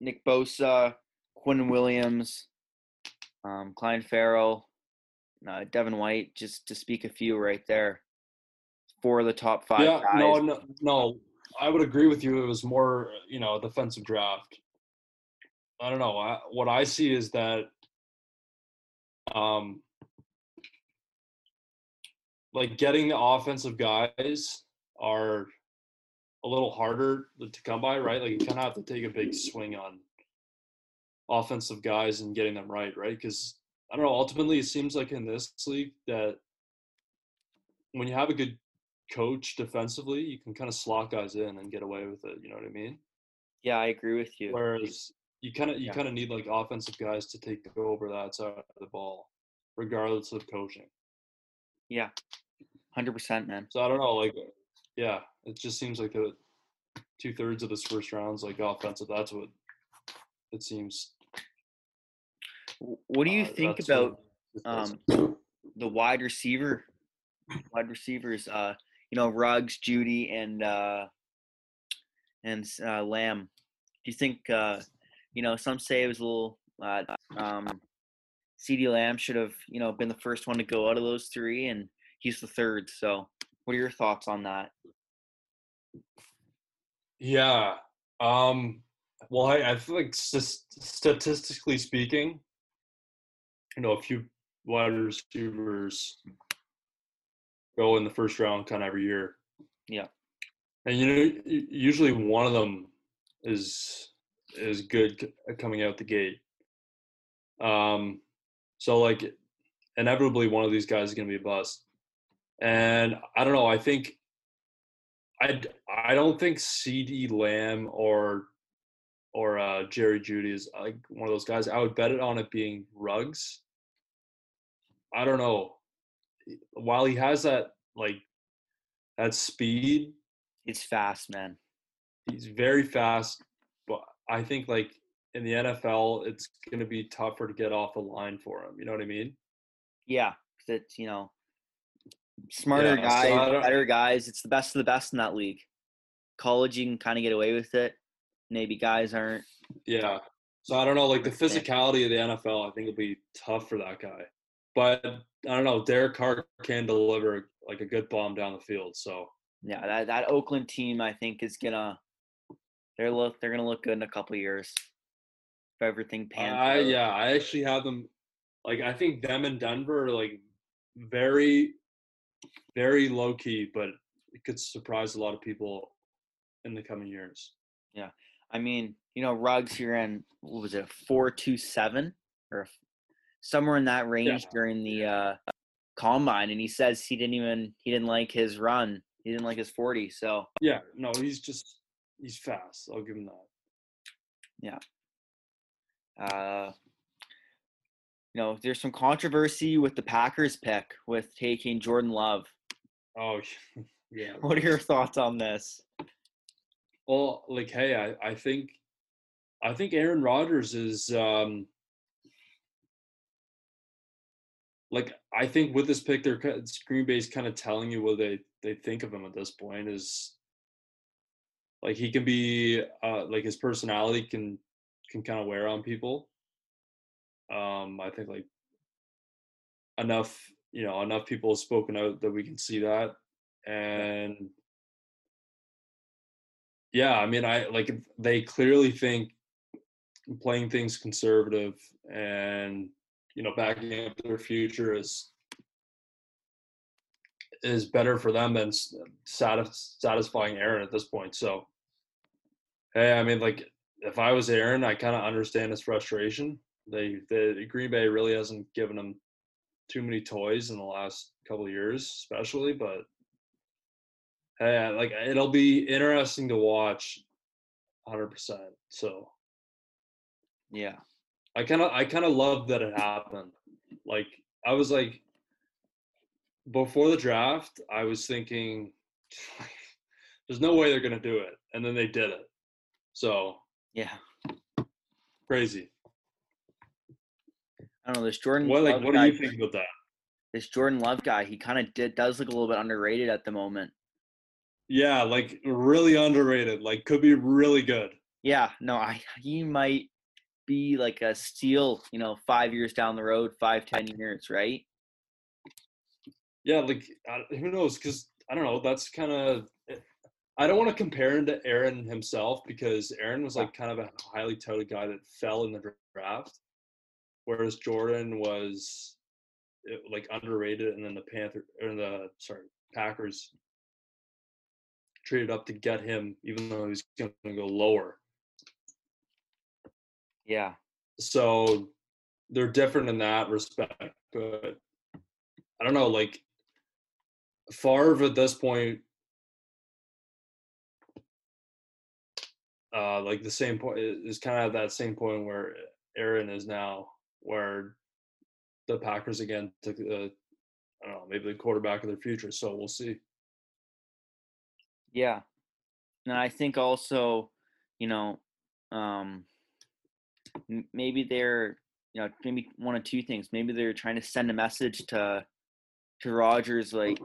Nick Bosa, Quinn Williams, um, Clelin Ferrell, uh, Devin White, just to speak a few right there. Four of the top five yeah, guys. no, no, no. I would agree with you. It was more, you know, a defensive draft. I don't know. I, what I see is that, um, like getting the offensive guys are a little harder to come by, right? Like you kind of have to take a big swing on offensive guys and getting them right, right? Because I don't know. Ultimately, it seems like in this league that when you have a good coach defensively, you can kind of slot guys in and get away with it. You know what I mean? Yeah, I agree with you. Whereas you kind of you Yeah. kind of need like offensive guys to take over that side of the ball, regardless of coaching. Yeah, hundred percent, man. So I don't know, like, yeah, it just seems like the two thirds of this first round's like offensive. That's what it seems. What do you uh, think about um, the wide receiver, wide receivers? Uh, you know, Ruggs, Jeudy, and uh, and uh, Lamb. Do you think? Uh, you know, some say it was a little that um, CeeDee Lamb should have, you know, been the first one to go out of those three, and he's the third. So, what are your thoughts on that? Yeah. Um, well, I, I feel like statistically speaking, you know, a few wide receivers go in the first round kind of every year. Yeah. And you know, usually one of them is is good coming out the gate. Um, so like inevitably one of these guys is going to be a bust. And I don't know. I think I I don't think CeeDee Lamb or or uh, Jerry Jeudy is like one of those guys. I would bet it on it being Ruggs. I don't know. While he has that like that speed, he's fast, man. He's very fast, but I think like in the NFL, it's going to be tougher to get off the line for him. You know what I mean? Yeah, it's you know smarter yeah, guys, so better guys. It's the best of the best in that league. College, you can kind of get away with it. Maybe guys aren't. Yeah. So I don't know, like the physicality of the NFL, I think it'll be tough for that guy. But I don't know, Derek Carr can deliver like a good bomb down the field. So yeah, that, that Oakland team, I think, is gonna they're look they're gonna look good in a couple years if everything pans. Uh, yeah, I actually have them. Like I think them and Denver are like very very low key, but it could surprise a lot of people in the coming years. Yeah, I mean, you know, Ruggs here in what was it, four two seven or somewhere in that range yeah. during the uh, combine, and he says he didn't even he didn't like his run, he didn't like his forty. So yeah, no, he's just he's fast. I'll give him that. Yeah. Uh, you know, there's some controversy with the Packers pick with taking Jordan Love. Oh, yeah. What are your thoughts on this? Well, like, hey, I, I think, I think Aaron Rodgers is, um, like, I think with this pick, they're Green Bay's kind of telling you what they they think of him at this point is, like, he can be, uh, like, his personality can can kind of wear on people. Um, I think like enough you know enough people have spoken out that we can see that and yeah i mean i like they clearly think playing things conservative and you know backing up their future is is better for them than satis- satisfying Aaron at this point. So, hey, I mean, like if I was Aaron, I kind of understand his frustration. They, the Green Bay really hasn't given them too many toys in the last couple of years, especially. But hey, like it'll be interesting to watch, hundred percent. So yeah, I kind of I kind of love that it happened. Like I was like before the draft, I was thinking there's no way they're gonna do it, and then they did it. So yeah, crazy. I don't know. This Jordan. What like? Love what guy, do you think about that? This Jordan Love guy, he kind of did does look a little bit underrated at the moment. Yeah, like really underrated. Like could be really good. Yeah, no, I he might be like a steal. You know, five years down the road, five ten years, right? Yeah, like who knows? Because I don't know. That's kind of. Eh, I don't want to compare him to Aaron himself because Aaron was like kind of a highly touted guy that fell in the draft whereas Jordan was eh, like underrated, and then the Panther or the sorry Packers traded up to get him, even though he's going to go lower. Yeah. So they're different in that respect, but I don't know. Like Favre at this point, uh, like the same point is kind of that same point where Aaron is now where the Packers again took the I don't know maybe the quarterback of their future. So we'll see. Yeah, and I think also, you know, um, maybe they're you know maybe one of two things. Maybe they're trying to send a message to to Rodgers like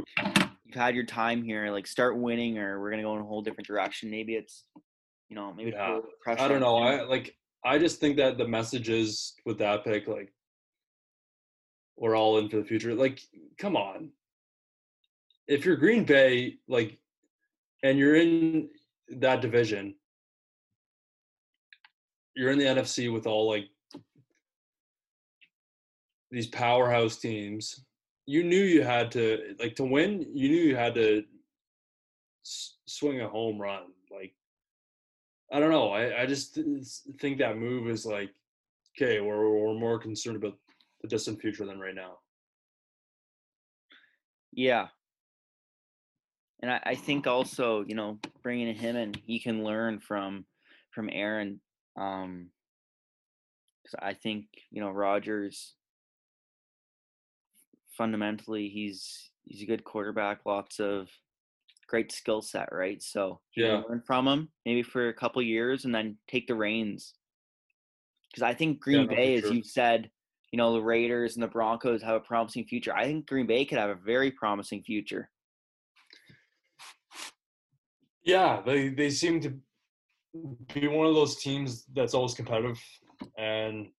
you've had your time here, like start winning, or we're gonna go in a whole different direction. Maybe it's you know maybe yeah. I don't know. I like I just think that the messages with that pick, like we're all in for the future. Like, come on. If you're Green Bay, like, and you're in that division, you're in the NFC with all like these powerhouse teams. You knew you had to like to win. You knew you had to s- swing a home run. I don't know. I I just think that move is like okay. We're we're more concerned about the distant future than right now. Yeah. And I, I think also, you know, bringing him in, he can learn from from Aaron. Um, 'cause I think you know Rodgers. Fundamentally, he's he's a good quarterback. Lots of great skill set, right? So Yeah. learn from him maybe for a couple years and then take the reins. Because I think Green for Bay, as sure. you said, you know the Raiders and the Broncos have a promising future. I think Green Bay could have a very promising future. Yeah, they they seem to be one of those teams that's always competitive, and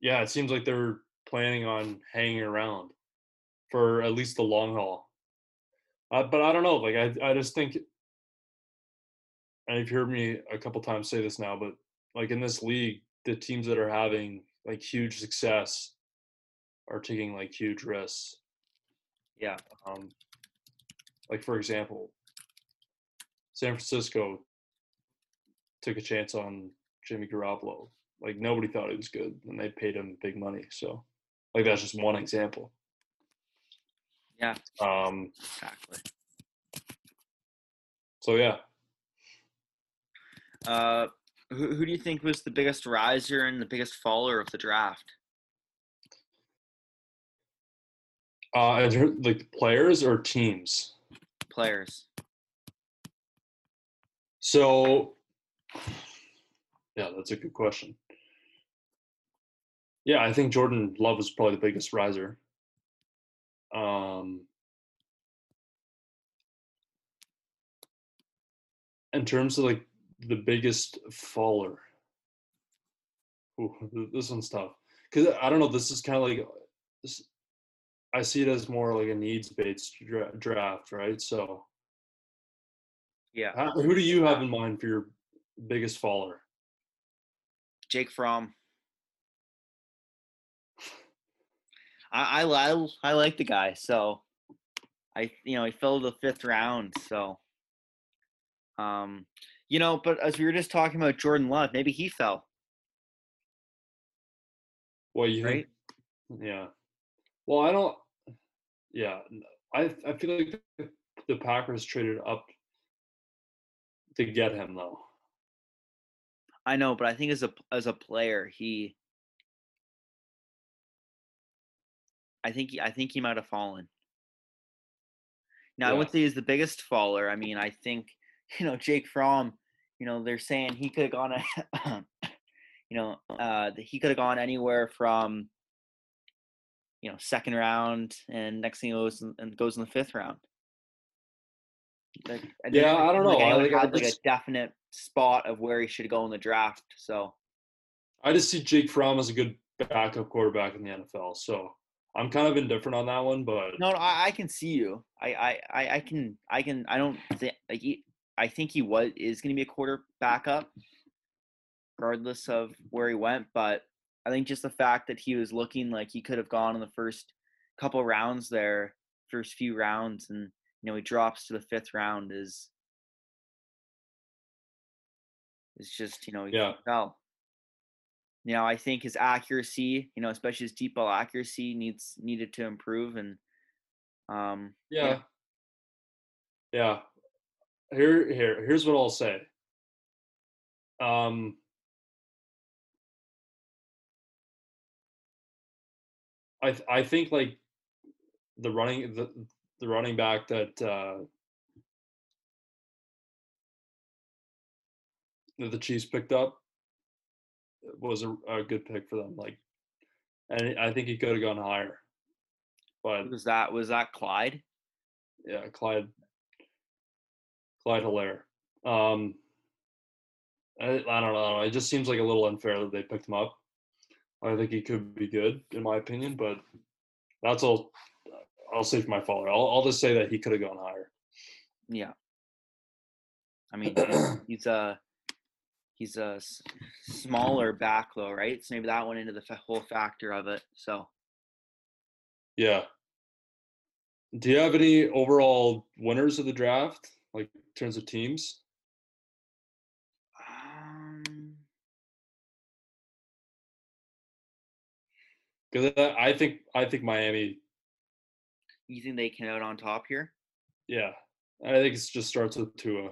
yeah, it seems like they're planning on hanging around for at least the long haul. Uh, but I don't know, like I I just think, and you've heard me a couple times say this now, but like in this league, the teams that are having like huge success are taking like huge risks. Yeah. Um, like for example, San Francisco took a chance on Jimmy Garoppolo. Like nobody thought he was good, and they paid him big money. So, like that's just one example. Yeah. Um. Exactly. So yeah, Uh, who, who do you think was the biggest riser and the biggest faller of the draft? uh, like players or teams. Players. So, yeah, that's a good question. Yeah, I think Jordan Love is probably the biggest riser. Um, in terms of like the biggest faller, ooh, this one's tough because I don't know. This is kind of like this. I see it as more like a needs-based dra- draft, right? So, Yeah. how, who do you have in mind for your biggest faller? Jake Fromm. I I I like the guy, so I you know he fell to the fifth round, so um you know, but as we were just talking about Jordan Love, maybe he fell, Well, you right? think Yeah. Well, I don't. Yeah, I I feel like the- the Packers traded up to get him though. I know, but I think as a as a player, he I think he, I think he might have fallen. Now I wouldn't say he's the biggest faller. I mean, I think you know Jake Fromm. You know, they're saying he could have gone. a- you know, uh, he could have gone anywhere from. You know, second round, and next thing goes in- and goes in the fifth round. Like, I Yeah, I don't like know. I like- had like a definite spot of where he should go in the draft. So I just see Jake Fromm as a good backup quarterback in the NFL. So I'm kind of indifferent on that one, but No, no, I, I can see you. I, I, I, I can, I can. I don't think like he, I think he was is going to be a quarter backup, regardless of where he went. But I think just the fact that he was looking like he could have gone in the first couple rounds there, first few rounds, and you know he drops to the fifth round is is just you know he Yeah. fell. You know, I think his accuracy, you know, especially his deep ball accuracy, needs needed to improve, and um, yeah. Yeah. Here here here's what I'll say. Um I th- I think like the running the the running back that uh that the Chiefs picked up was a, a good pick for them. Like, and I think he could have gone higher, but was that was that Clyde? yeah, Clyde, Clyde Helaire. Um, I, I don't know. It just seems like a little unfair that they picked him up. I think he could be good, in my opinion, but that's all. I'll say for my father. I'll, I'll just say that he could have gone higher. Yeah. I mean, he's a he's a s- smaller back though, right? So maybe that went into the fa- whole factor of it. So Yeah. Do you have any overall winners of the draft, like in terms of teams? um, Because I think I think Miami. you think they came out on top here? Yeah, I think it just starts with Tua.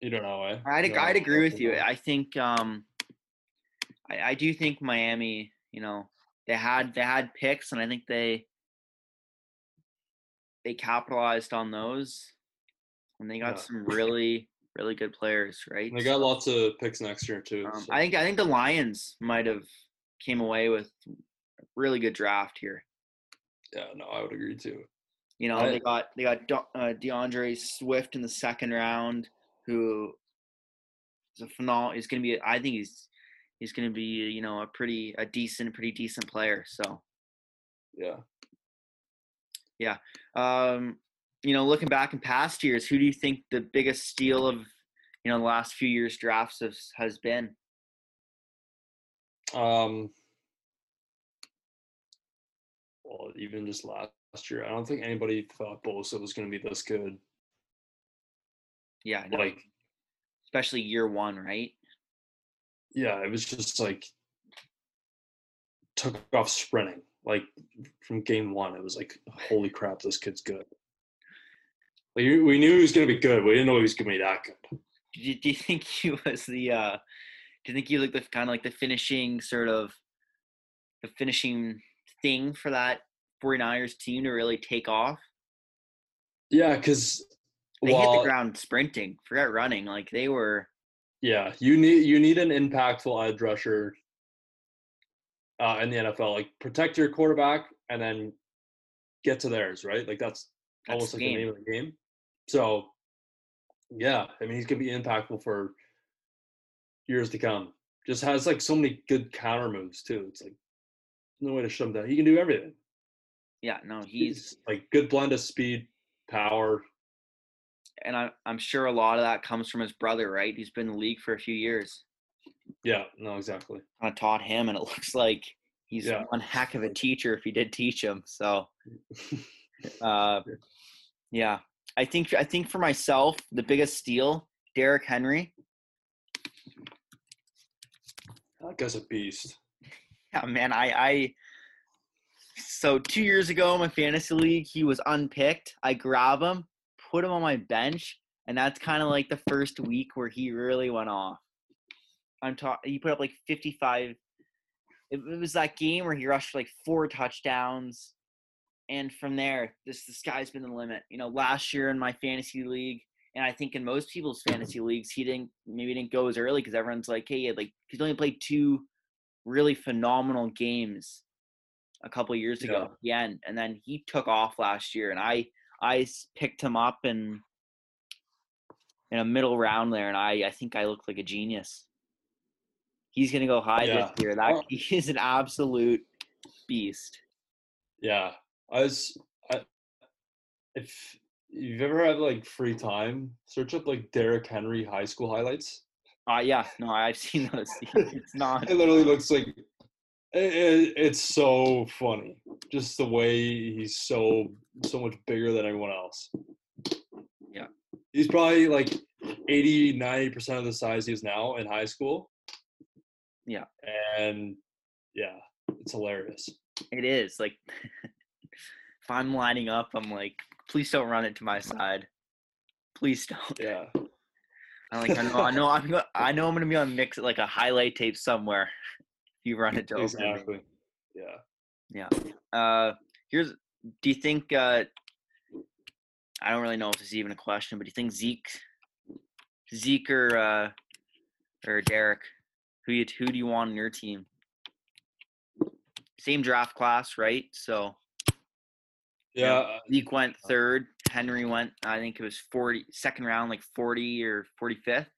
You don't know, eh? I'd don't I'd know agree with you. I think um, I I do think Miami. You know, they had they had picks, and I think they they capitalized on those, and they got Yeah. some really really good players, right? And They got lots of picks next year too. Um, so- I think I think the Lions might have came away with a really good draft here. yeah, no, I would agree too. You know, I- they got they got Do- uh, D'Andre Swift in the second round, who is a phenomenal. Is going to be. I think he's he's going to be you know a pretty a decent pretty decent player. So yeah, Yeah. um, you know, looking back in past years, who do you think the biggest steal of you know the last few years drafts has, has been? Um. Well, even just last year, I don't think anybody thought Bosa was going to be this good. Yeah, know, Like, especially year one, right? yeah, it was just like took off sprinting. Like from game one, it was like, holy crap, this kid's good. Like we knew he was going to be good. We didn't know he was going to be that good. Do you, do you think he was the uh do you think he the kind of like the finishing sort of the finishing thing for that 49ers team to really take off? Yeah, because They hit the ground sprinting, forget running. Like they were yeah, you need you need an impactful edge rusher uh, in the NFL. Like protect your quarterback and then get to theirs, right? Like that's, that's almost the like the name of the game. So, yeah, I mean he's gonna be impactful for years to come. Just has like so many good counter moves too. It's like no way to shut him down. He can do everything. Yeah, no, he's He's like good blend of speed, power. And I I'm sure a lot of that comes from his brother, right? He's been in the league for a few years. Yeah, no, exactly. Kind of taught him and it looks like he's Yeah. one heck of a teacher if he did teach him. So Uh, yeah, I think I think for myself, the biggest steal, Derrick Henry. that guy's a beast. Yeah, man, I I. So two years ago, in my fantasy league, he was unpicked. I grab him, put him on my bench, and that's kind of like the first week where he really went off. I'm talking. He put up like 55. It, it was that game where he rushed for like four touchdowns, and from there, this the sky's been the limit. You know, last year in my fantasy league, and I think in most people's fantasy leagues, he didn't maybe didn't go as early because everyone's like, hey, he like he's only played two really phenomenal games a couple years ago Yeah. at the end, and then he took off last year, and I I picked him up in in a middle round there, and I I think I looked like a genius. He's gonna go high Yeah. this year. That Oh. he is an absolute beast. Yeah, I was. I, if you've ever had like free time, search up like Derrick Henry high school highlights. Uh yeah, no, I've seen those. It's not. It literally looks like it, it, it's so funny. Just the way he's so so much bigger than everyone else. Yeah. He's probably like 80, 90% of the size he is now in high school. Yeah. And yeah, it's hilarious. It is like if I'm lining up, I'm like, please don't run it to my side. Please don't. Yeah. I like I know I know I'm I know I'm gonna be on mix like a highlight tape somewhere. You run it me. Exactly. Yeah. Yeah. Uh, here's. Do you think? Uh, I don't really know if this is even a question, but do you think Zeke, Zeke or uh, or Derrick, who you who do you want on your team? Same draft class, right? So Yeah. uh, Zeke went third. Henry went. I think it was forty second round, like forty or forty fifth.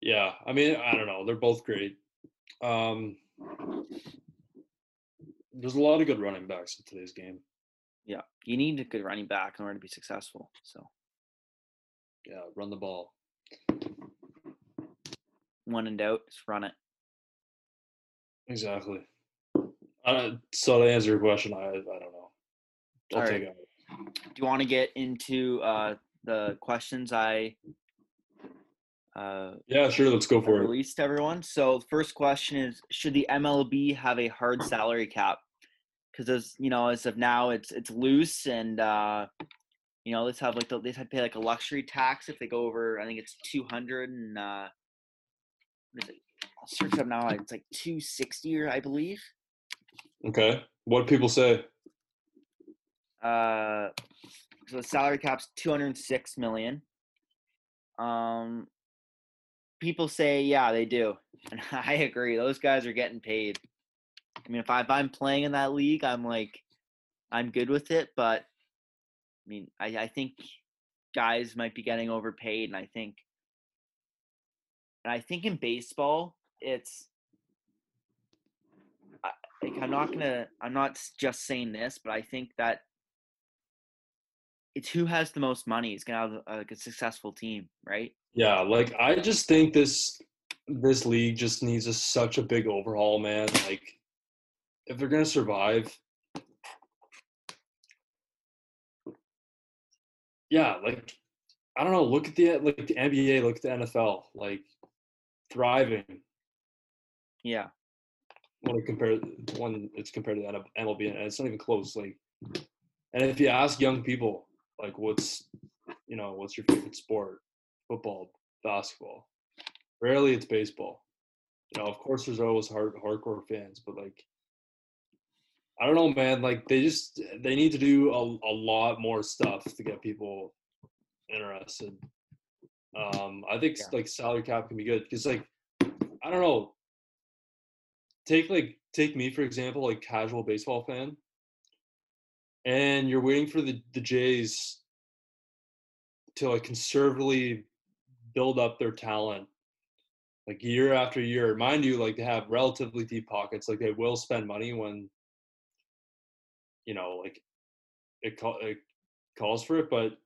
yeah, I mean, I don't know. They're both great. Um, there's a lot of good running backs in today's game. Yeah, you need a good running back in order to be successful. So Yeah, run the ball. One in doubt, just run it. Exactly. Uh, so to answer your question, I I don't know. I'll All take right. it. Do you want to get into uh, the questions I uh, Yeah, sure. Let's go for it. released to everyone? So first question is: Should the MLB have a hard salary cap? Because as you know, as of now, it's it's loose, and uh, you know, let's have like the, they have to pay like a luxury tax if they go over. I think it's two hundred and uh, it? I'll search it up now. It's like two sixty, or I believe. Okay. What do people say? Uh, so the salary cap's two hundred six million. Um, people say yeah, they do, and I agree. Those guys are getting paid. I mean, if, I, if I'm playing in that league, I'm like, I'm good with it. But I mean, I, I think guys might be getting overpaid, and I think, and I think in baseball, it's like I'm not gonna I'm not just saying this, but I think that it's who has the most money is gonna have a, like a successful team, right? Yeah, like I just think this this league just needs a, such a big overhaul, man. Like if they're gonna survive, yeah, like I don't know. Look at the like the NBA, look at the NFL, like thriving Yeah, when it compared when it's compared to the MLB, and it's not even close. Like, and if you ask young people, like, what's you know, what's your favorite sport? Football, basketball. Rarely it's baseball. You know, of course, there's always hard hardcore fans, but like, I don't know, man. Like, they just they need to do a, a lot more stuff to get people interested. Um, I think Yeah. like salary cap can be good because like I don't know. Take like take me for example, like casual baseball fan, and you're waiting for the the Jays to like conservatively build up their talent like year after year. Mind you, like they have relatively deep pockets. Like they will spend money when you know, like it, call, it calls for it. But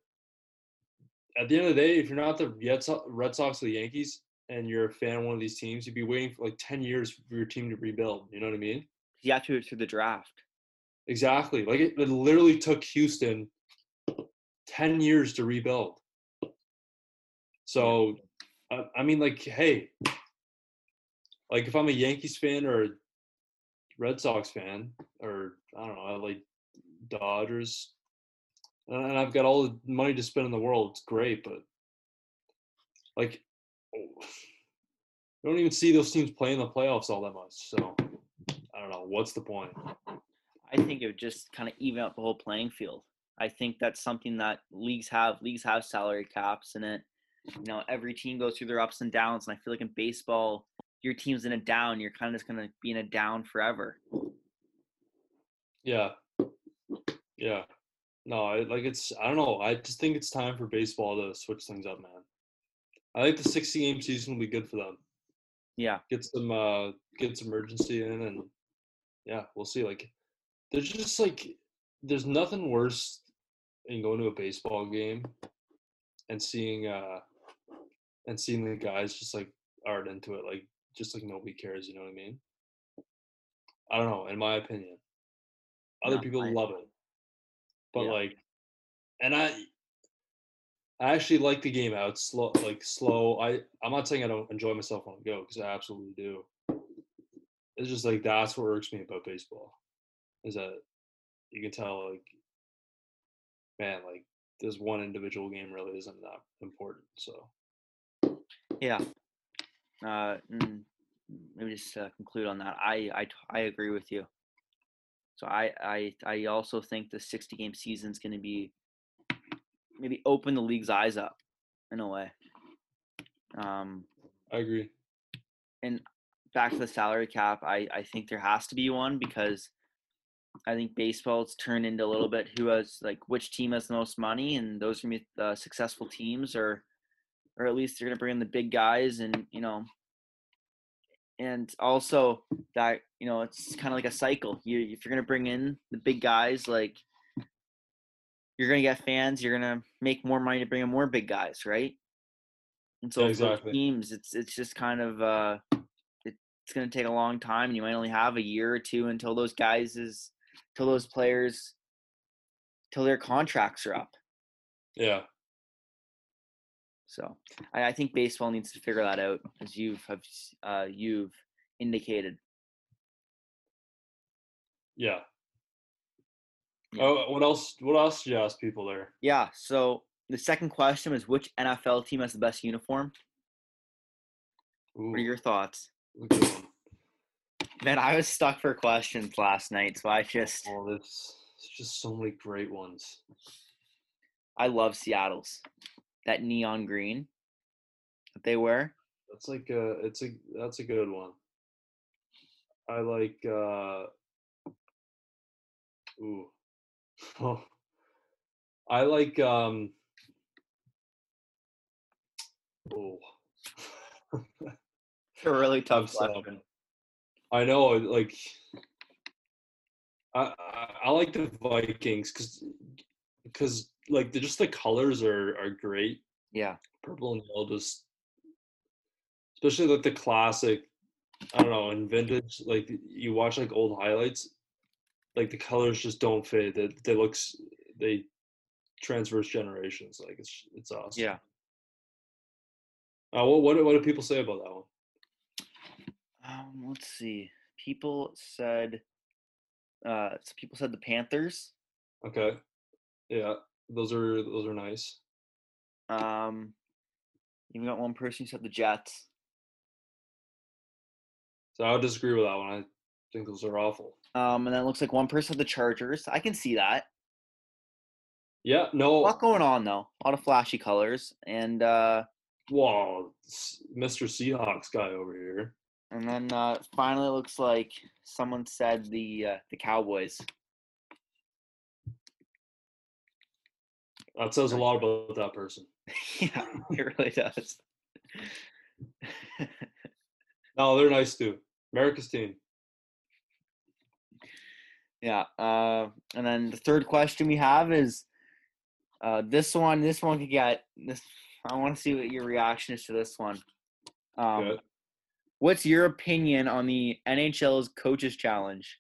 at the end of the day, if you're not the Red Sox, or the Yankees, and you're a fan of one of these teams, you'd be waiting for like ten years for your team to rebuild. You know what I mean? have to through the draft. Exactly. Like it, it literally took Houston ten years to rebuild. So, I, I mean, like, hey, like if I'm a Yankees fan or a Red Sox fan, or I don't know, I like Dodgers, and I've got all the money to spend in the world, it's great, but like, you don't even see those teams play in the playoffs all that much. So, I don't know. What's the point? I think it would just kind of even out the whole playing field. I think that's something that leagues have. Leagues have salary caps in it. You know, every team goes through their ups and downs, and I feel like in baseball, your team's in a down, you're kind of just gonna be in a down forever. Yeah. Yeah. No, I, like it's I don't know. I just think it's time for baseball to switch things up, man. I think the 60 game season will be good for them. Yeah, Get some uh get some urgency in and yeah, we'll see. Like there's just like there's nothing worse than going to a baseball game and seeing uh and seeing the guys just like aren't into it, like just like nobody cares, you know what I mean? I don't know, in my opinion. Other No, people love it. But Yeah. like and I I actually like the game out slow like slow. I I'm not saying I don't enjoy myself on the go because I absolutely do. It's just like that's what irks me about baseball. Is that you can tell like man, like this one individual game really isn't that important. So yeah. Uh, let me just uh, conclude on that. I, I i agree with you. So I I I also think the 60 game season is going to be maybe open the league's eyes up in a way. Um, I agree. And back to the salary cap, I, I think there has to be one because I think baseball's turned into a little bit who has like which team has the most money, and those are gonna be the successful teams are or at least they're going to bring in the big guys, and you know, and also that you know it's kind of like a cycle. You if you're going to bring in the big guys, like you're going to get fans, you're going to make more money to bring in more big guys, right? And so exactly. teams, it's it's just kind of uh, it's going to take a long time, and you might only have a year or two until those guys is, till those players, till their contracts are up. Yeah. So I, I think baseball needs to figure that out, as you've have uh, you've indicated. Yeah. Yeah. Oh, what else? What else did you ask people there? Yeah. So the second question was, which NFL team has the best uniform? Ooh, What are your thoughts? one. Man, I was stuck for questions last night, so I just Oh, there's just so many great ones. I love Seattle's that neon green that they wear. That's like a it's a that's a good one. I like uh ooh. Oh. I like um oh. It's a really tough question. I know like I I, I like the Vikings cuz because like the just the colors are are great. Yeah. Purple and yellow just especially like the classic I don't know, in vintage, like you watch like old highlights, like the colors just don't fade. They they looks they transverse generations. Like it's it's awesome. Yeah. Uh, what what do- what do people say about that one? Um, let's see. People said, uh, so people said the Panthers. Okay. Yeah, those are those are nice. Um, even got one person who said the Jets. So I would disagree with that one. I think those are awful. Um, and then it looks like one person said the Chargers. I can see that. Yeah, A no. lot going on though. A lot of flashy colors, and uh, Whoa, Mr. Seahawks guy over here. And then uh, finally it looks like someone said the uh, the Cowboys. That says a lot about that person. yeah, it really does. No, they're nice too. America's team. Yeah. Uh, and then the third question we have is uh, this one. This one could get this. I want to see what your reaction is to this one. Um, Good. What's your opinion on the NHL's coaches challenge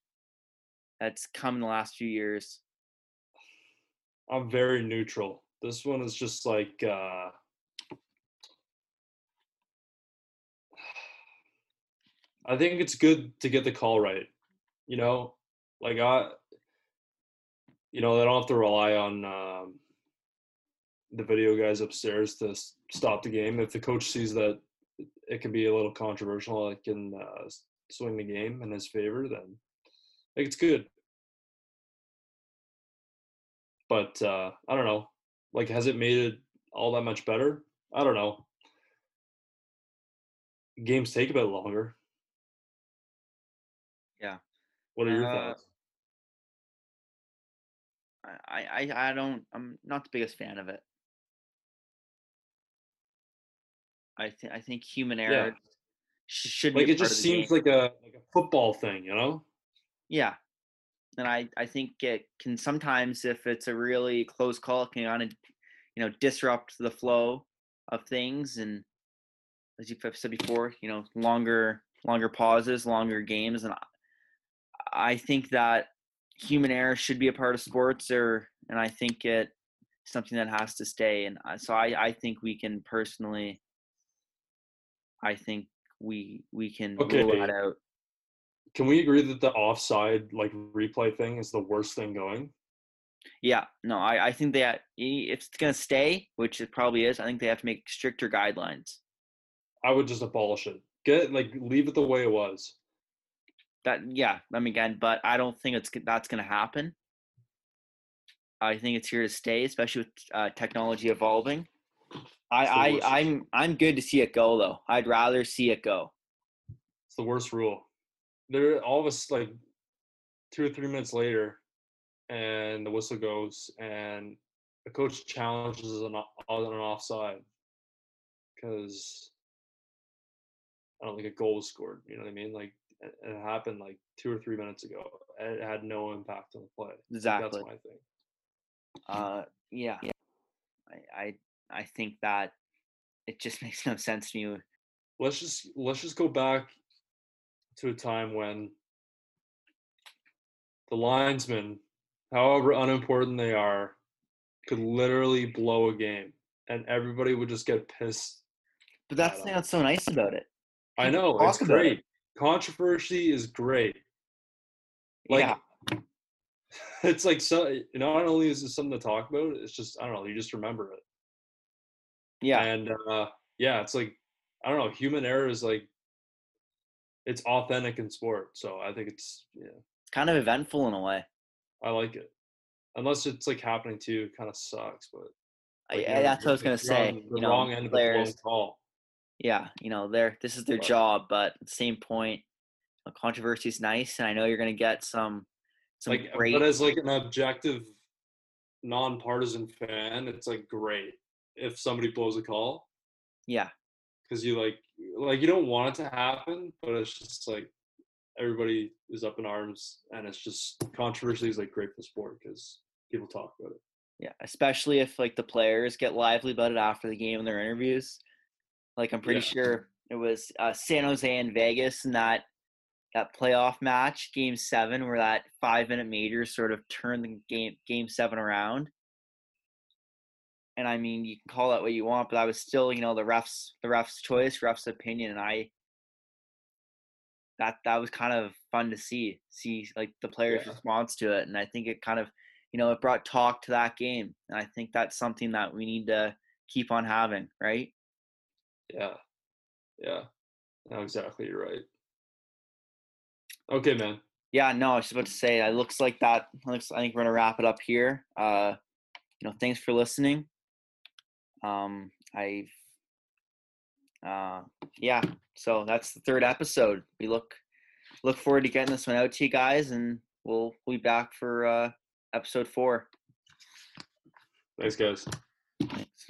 that's come in the last few years? I'm very neutral. This one is just like uh I think it's good to get the call right. You know, like I you know, they don't have to rely on um the video guys upstairs to stop the game. If the coach sees that it can be a little controversial, it can uh, swing the game in his favor, then it's good. But uh, I don't know. Like, has it made it all that much better? I don't know. Games take a bit longer. Yeah. What are your Uh, thoughts? I, I, I don't. I'm not the biggest fan of it. I think I think human error sh- should be Like, a it part just seems game. like a like a football thing, you know? Yeah. And I, I think it can sometimes, if it's a really close call, it can kind of, you know, disrupt the flow of things. And as you've said before, you know, longer, longer pauses, longer games. And I, I think that human error should be a part of sports or, and I think it something that has to stay. And uh, so I, I think we can personally, I think we, we can rule that out. Can we agree that the offside like replay thing is the worst thing going? Yeah, no, I, I think that if it's gonna stay, which it probably is, I think they have to make stricter guidelines. I would just abolish it. Get like leave it the way it was. That yeah, I mean again, but I don't think it's that's gonna happen. I think it's here to stay, especially with uh, technology evolving. I, I. I'm I'm good to see it go though. I'd rather see it go. It's the worst rule. There, all of us like two or three minutes later, and the whistle goes, and the coach challenges an, on an offside. because I don't think a goal was scored. You know what I mean? Like it, it happened like two or three minutes ago. It had no impact on the play. Exactly. That's my thing. Uh, yeah. I, I I think that it just makes no sense to me. Let's just let's just go back to a time when the linesmen, however unimportant they are, could literally blow a game, and everybody would just get pissed. But that's the don't thing that's so nice about it. I know it's about it. great. Controversy is great. Like, yeah, it's like so. Not only is it something to talk about, it's just I don't know. You just remember it. Yeah, And uh, yeah, it's like I don't know. Human error is like it's authentic in sport. So I think it's yeah, kind of eventful in a way. I like it. Unless it's like happening to you, it kind of sucks. But like, I- you're- that's what I was gonna say. The You know, wrong end of the blown players. call. Yeah, you know, they're this is their But- job, but at the same point, a controversy is nice, and I know you're gonna get some some Like, great. but as like an objective, nonpartisan fan, it's like great if somebody blows a call yeah, because you like like you don't want it to happen, but it's just like everybody is up in arms, and it's just controversy is like great for sport because people talk about it. yeah, especially if like the players get lively about it after the game in their interviews. Like I'm pretty Yeah. sure it was uh, San Jose and Vegas in that that playoff match, Game Seven, where that five minute major sort of turned the game Game Seven around. And I mean, you can call it what you want, but that was still, you know, the refs, the refs' choice, refs' opinion, and I. That that was kind of fun to see, see like the players' Yeah. response to it, and I think it kind of, you know, it brought talk to that game, and I think that's something that we need to keep on having, right? Yeah, yeah, no, exactly. You're right. Okay, man. Yeah, no, I was about to say. It looks like that. Looks. I think we're gonna wrap it up here. Uh, you know, thanks for listening. Um, I've. Uh, yeah. So that's the third episode. We look look forward to getting this one out to you guys, and we'll we'll be back for uh episode four. Thanks, guys. Thanks.